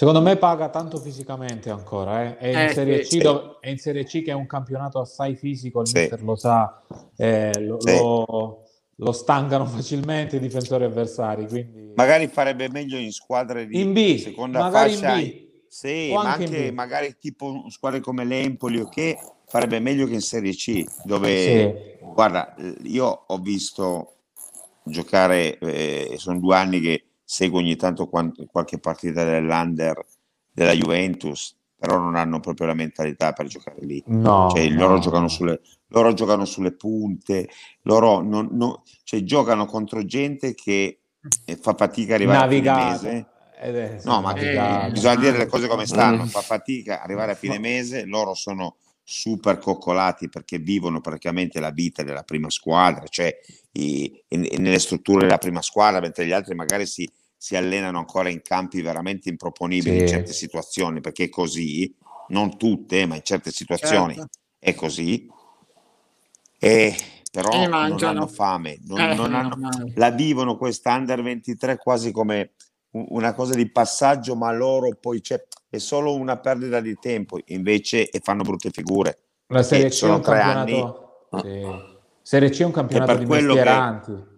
Secondo me paga tanto fisicamente ancora, eh. È, in Eh, Serie sì, C sì. dove- è in Serie C che è un campionato assai fisico, il Sì. mister lo sa, eh, lo, Sì. lo- lo stangano facilmente i difensori avversari, quindi magari farebbe meglio in squadre di in B, seconda magari fascia. in B. Sì, O ma anche in anche magari tipo squadre come l'Empoli o che farebbe meglio che in Serie C, dove Sì. guarda, io ho visto giocare, eh, sono due anni che seguo ogni tanto qualche partita dell'Under della Juventus, però non hanno proprio la mentalità per giocare lì. No, Cioè, loro, no. giocano sulle, loro giocano sulle punte, loro non, non- cioè, giocano contro gente che eh, fa fatica a arrivare a fine mese. È- No, ma navigato. bisogna dire le cose come stanno, Mm. fa fatica arrivare a fine mese, loro sono super coccolati perché vivono praticamente la vita della prima squadra, cioè i- in- nelle strutture della prima squadra, mentre gli altri magari si, si allenano ancora in campi veramente improponibili in Sì. certe situazioni, perché è così, non tutte, ma in certe situazioni certo. è così. E però E non hanno fame, non, Eh, non hanno, la vivono questa under 23 quasi come un- una cosa di passaggio, ma loro poi c'è, è solo una perdita di tempo, invece e fanno brutte figure. La Serie C è sono un tre campionato... sì. Serie C è un campionato di che- mestieranti. Eh,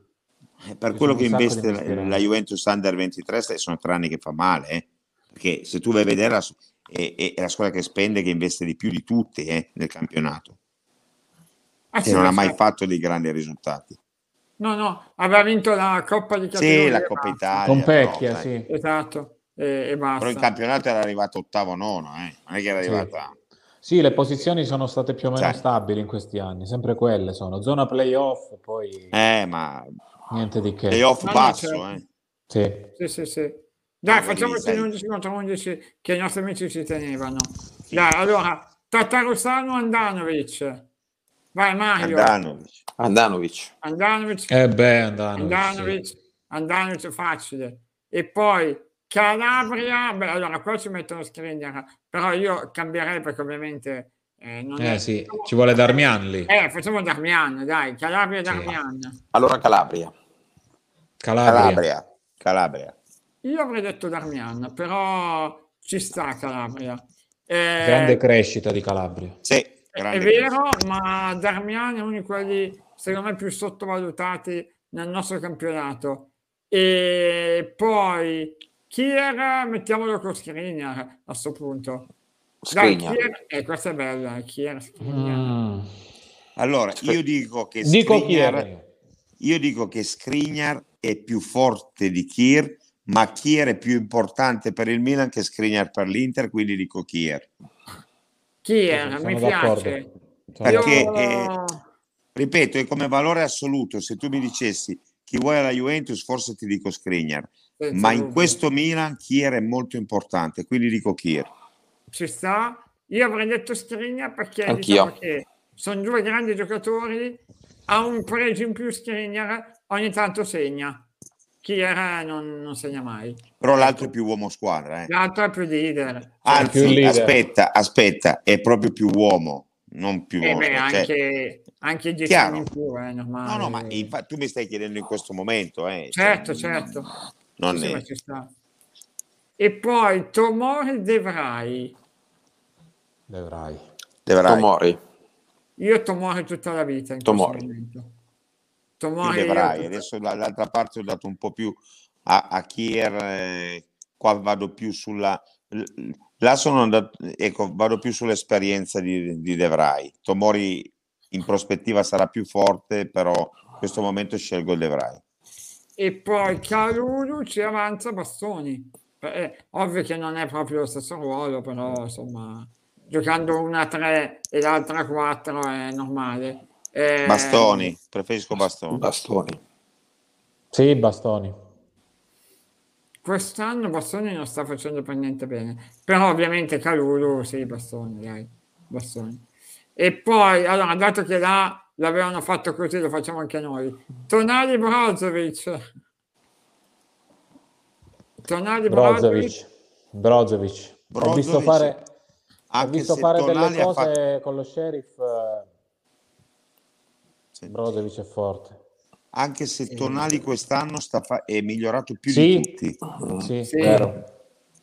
Per quello che investe la, la Juventus under 23 sai, sono tre anni che fa male, eh. perché se tu vai a vedere la, è, è- la squadra che spende che investe di più di tutte eh, nel campionato Ah, e sì, non ha mai fatto dei grandi risultati. No, no, aveva vinto la Coppa di Sì, categoria. la e Coppa basta. Italia, Con però, Pecchia, sai, sì. Esatto, e, e però in basta. campionato era arrivato ottavo nono, eh. non è che era Sì. arrivata... Sì, le posizioni sono state più o meno Cioè. stabili in questi anni, sempre quelle sono. Zona playoff, poi Eh, ma niente di che. playoff No, no, basso, certo. eh. Sì. Sì, sì, sì. Dai, No, facciamoci sai. 11 contro 11 che i nostri amici ci tenevano. Dai, allora, Tatarusano Andanovic. Vai Mario. Andanovic. Andanovic. Andanovic. Eh beh, Andanovic, Andanovic. Andanovic è facile. E poi Calabria. Beh, allora qua ci mettono Skriniar, però io cambierei perché ovviamente eh, non sì. è... Eh sì, ci vuole Darmian lì. Eh, facciamo Darmian, dai, Calabria e Sì. Darmian. Allora Calabria. Calabria. Calabria. Calabria. Io avrei detto Darmian, però ci sta Calabria. Eh, Grande crescita di Calabria. Sì, È vero, ma Darmian è uno di quelli, secondo me, più sottovalutati nel nostro campionato. E poi Kier, mettiamolo con Skriniar a questo punto. Skriniar. Kier, eh, questa è bella, Kier. Mm. Allora, io dico che Dico Skriniar, Kier. io dico che Skriniar è più forte di Kier ma Kier è più importante per il Milan che Skriniar per l'Inter, quindi dico Kier. Kier, mi d'accordo. piace. Perché, Io- eh, Ripeto, è come valore assoluto. Se tu mi dicessi chi vuoi alla Juventus, forse ti dico Skriniar, senza ma in questo Milan Kier è molto importante, quindi dico Kier. ci sta. Io avrei detto Skriniar perché diciamo che sono due grandi giocatori, ha un pregio in più Skriniar, ogni tanto segna. Kier non, non segna mai. Però l'altro è più uomo squadra. eh. L'altro è più leader. più Anzi, leader. aspetta, aspetta, è proprio più uomo, non più E uomo. beh, cioè- anche, anche 10 Chiaro. anni in più, è normale. No, no, ma infa- tu mi stai chiedendo in questo momento. Eh. Certo, Cioè, certo. Non Sì, sì, è... E poi Tomori Devrai. Dovrai. Devrai. Tomori. Io Tomori tutta la vita in Tomori. questo momento. Tomori tutta- Adesso dall'altra parte ho dato un po' più a, a Kier, eh, qua vado più sulla... Là sono andato, ecco, vado più sull'esperienza di, di Devrai. Tomori in prospettiva sarà più forte, però in questo momento scelgo il Devrai. E poi Calulu ci avanza Bastoni. Eh, ovvio che non è proprio lo stesso ruolo, però insomma, giocando una a 3 e l'altra a 4 è normale. Eh, Bastoni, preferisco Bastoni. Bastoni. Sì, bastoni. Quest'anno Bastoni non sta facendo per niente bene, però ovviamente Calulu, sì, Bastoni, dai, Bastoni. E poi, allora, dato che là l'avevano fatto così, lo facciamo anche noi. Tonali Brozovic. Tonali Brozovic. Brozovic. Brozovic. Ho visto fare, ho visto fare delle cose fatto- con lo sheriff. eh, Sì. Brozovic è forte. anche se Tonali quest'anno sta fa- è migliorato più Sì. di tutti. Sì, Sì. vero.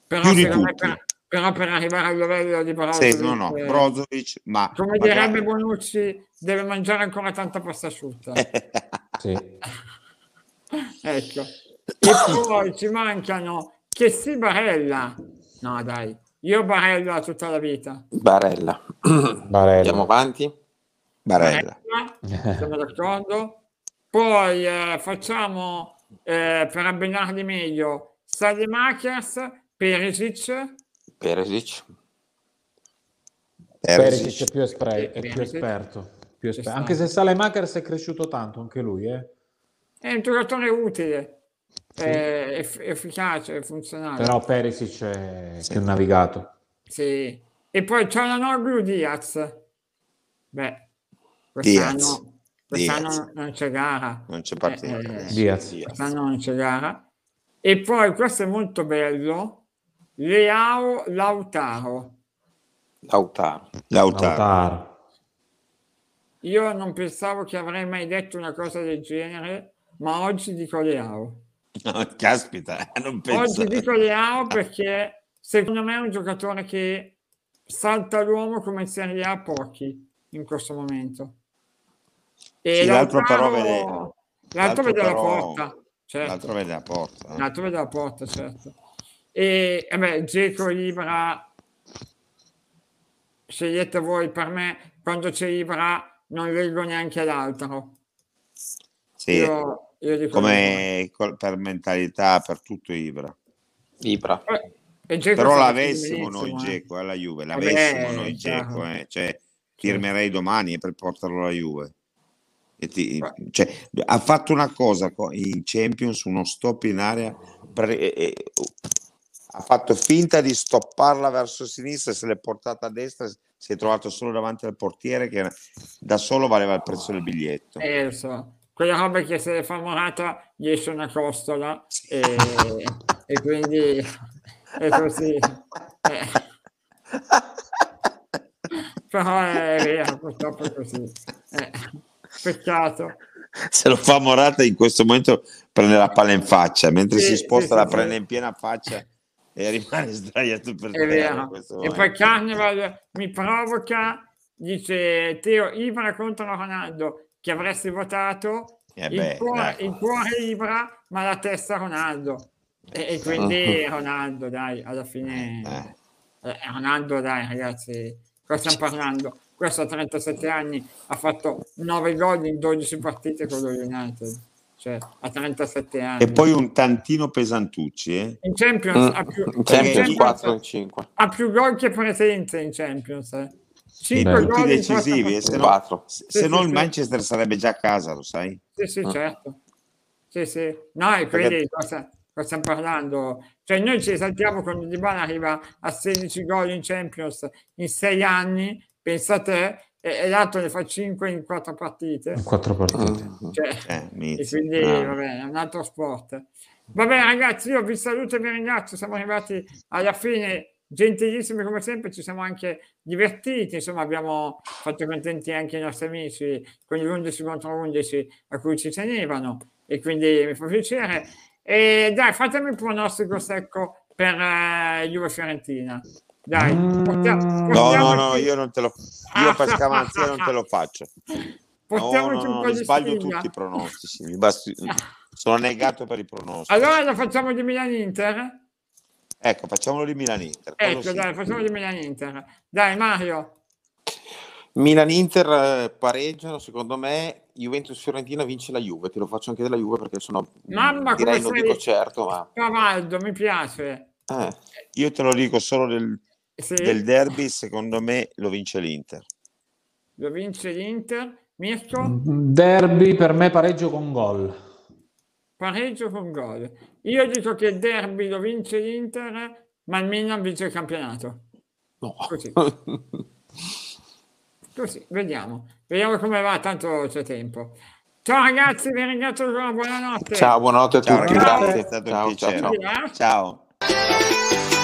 Però, Più di tutti. per, però per arrivare al livello di Brozovic, Sì, no, no, eh, Brozovic, ma come magari- direbbe Bonucci, deve mangiare ancora tanta pasta asciutta. Sì. Ecco. E poi ci mancano che sì Barella. No, dai, io Barella tutta la vita. Barella. Barella. Andiamo avanti. Barella. Barella, siamo d'accordo? Poi eh, facciamo eh, per abbinarli meglio Salimakers, Perisic, Peresic. Perisic è più, espre- è più Perisic. esperto. più esper-. Anche se Salemakers è cresciuto tanto, anche lui. Eh. è un giocatore utile, eh, eff- efficace, funzionale. Però Perisic è più navigato. Sì. E poi c'è la Norglu Diaz. Beh, quest'anno, Diaz. quest'anno Diaz. non c'è gara. Non c'è partita. Eh, eh, Diaz. Quest'anno non c'è gara. E poi questo è molto bello. Leao Lautaro. Lautaro. Lautaro. Lautaro. Io non pensavo che avrei mai detto una cosa del genere, ma oggi dico Leao. Caspita, non penso. Oggi dico Leao perché secondo me è un giocatore che salta l'uomo come in Serie A pochi in questo momento. E Sì, l'altro Lautaro- però vede- l'altro l'altro vede la porta. Certo. L'altro vede la porta. eh. L'altro vede la porta, certo. E vabbè, Geco Ibra scegliete voi per me quando c'è Ibra non leggo neanche l'altro Sì, io, io dico come col- per mentalità, per tutto Ibra. Ibra. Eh, e Però sta l'avessimo benissimo, noi eh. Geco alla Juve, Vabbè, l'avessimo noi chiaro. Geco, eh. cioè, firmerei domani per portarlo alla Juve. Ti- cioè, ha fatto una cosa co- in Champions, uno stop in area, pre- e- ha fatto finta di stopparla verso sinistra, se l'è portata a destra, si è trovato solo davanti al portiere che da solo valeva il prezzo del biglietto. Eh, lo so. quella roba che se le fa Morata gli esce una costola e, e quindi è così Eh. però è vero purtroppo è così Eh, peccato Se lo fa Morata in questo momento prende la palla in faccia, mentre Sì, si sposta sì, la sì, prende in piena faccia e rimane sdraiato per terra. E poi Carnival mi provoca, dice Teo Ibra contro Ronaldo, che avresti votato, Eh il, beh, cuore, dai. il cuore Ibra, ma la testa Ronaldo. E, e quindi Ronaldo, dai, alla fine... Eh. Eh, Ronaldo, dai, ragazzi, cosa stiamo parlando? Questo a 37 anni ha fatto 9 gol in 12 partite con lo United. cioè a 37 anni. E poi un tantino pesantucci, eh? In Champions, Mm, ha, più, in Champions in Champions 4 e 5. ha più gol che presenze in Champions. Eh. E 5 Beh, gol tutti decisivi, quattro eh, se no. 4. se Sì, no sì, il sì. Manchester sarebbe già a casa, lo sai? Sì, sì, Ah. certo. Sì, sì. No, e quindi Perché- cosa, cosa stiamo parlando? Cioè noi ci esaltiamo quando Di Bala arriva a 16 gol in Champions in 6 anni, pensa a te, e, e l'altro ne fa 5 in 4 partite. In quattro partite. Mm. Cioè, Eh, e quindi Ah. vabbè, è un altro sport. Vabbè ragazzi, io vi saluto e vi ringrazio, siamo arrivati alla fine, gentilissimi come sempre, ci siamo anche divertiti, insomma abbiamo fatto contenti anche i nostri amici con gli 11 contro 11 a cui ci tenevano e quindi mi fa piacere. E dai, fatemi un pronostico secco per eh, Juve Fiorentina. Dai, Mm. portiamo- No, no, no, portiamoci- io non te lo io per scaramanzia non te lo faccio. No, portiamoci no, un no, di sbaglio stringa. tutti i pronostici. mi basti- Sono negato per i pronostici. Allora lo facciamo di Milan-Inter? Ecco, facciamolo di Milan-Inter. quello Ecco, dai, facciamo di Milan-Inter. Dai, Mario. Milan-Inter eh, pareggiano, secondo me. Juventus-Fiorentina vince la Juve. Te lo faccio anche della Juve perché sono. Mamma, direi come non sei- dico certo, ma. Cavaldo, mi piace. eh, Io te lo dico solo del, Sì, del derby, secondo me lo vince l'Inter. lo vince l'Inter. Mirko, Derby per me pareggio con gol. pareggio con gol. Io dico che il derby lo vince l'Inter, ma il Milan vince il campionato. no. Così. Così, vediamo. Vediamo come va, tanto c'è tempo. Ciao ragazzi, vi ringrazio ancora, buonanotte. ciao, buonanotte a Ciao tutti. ragazzi, Grazie. è stato Ciao, un ciao, piacere. ciao. Via. Ciao.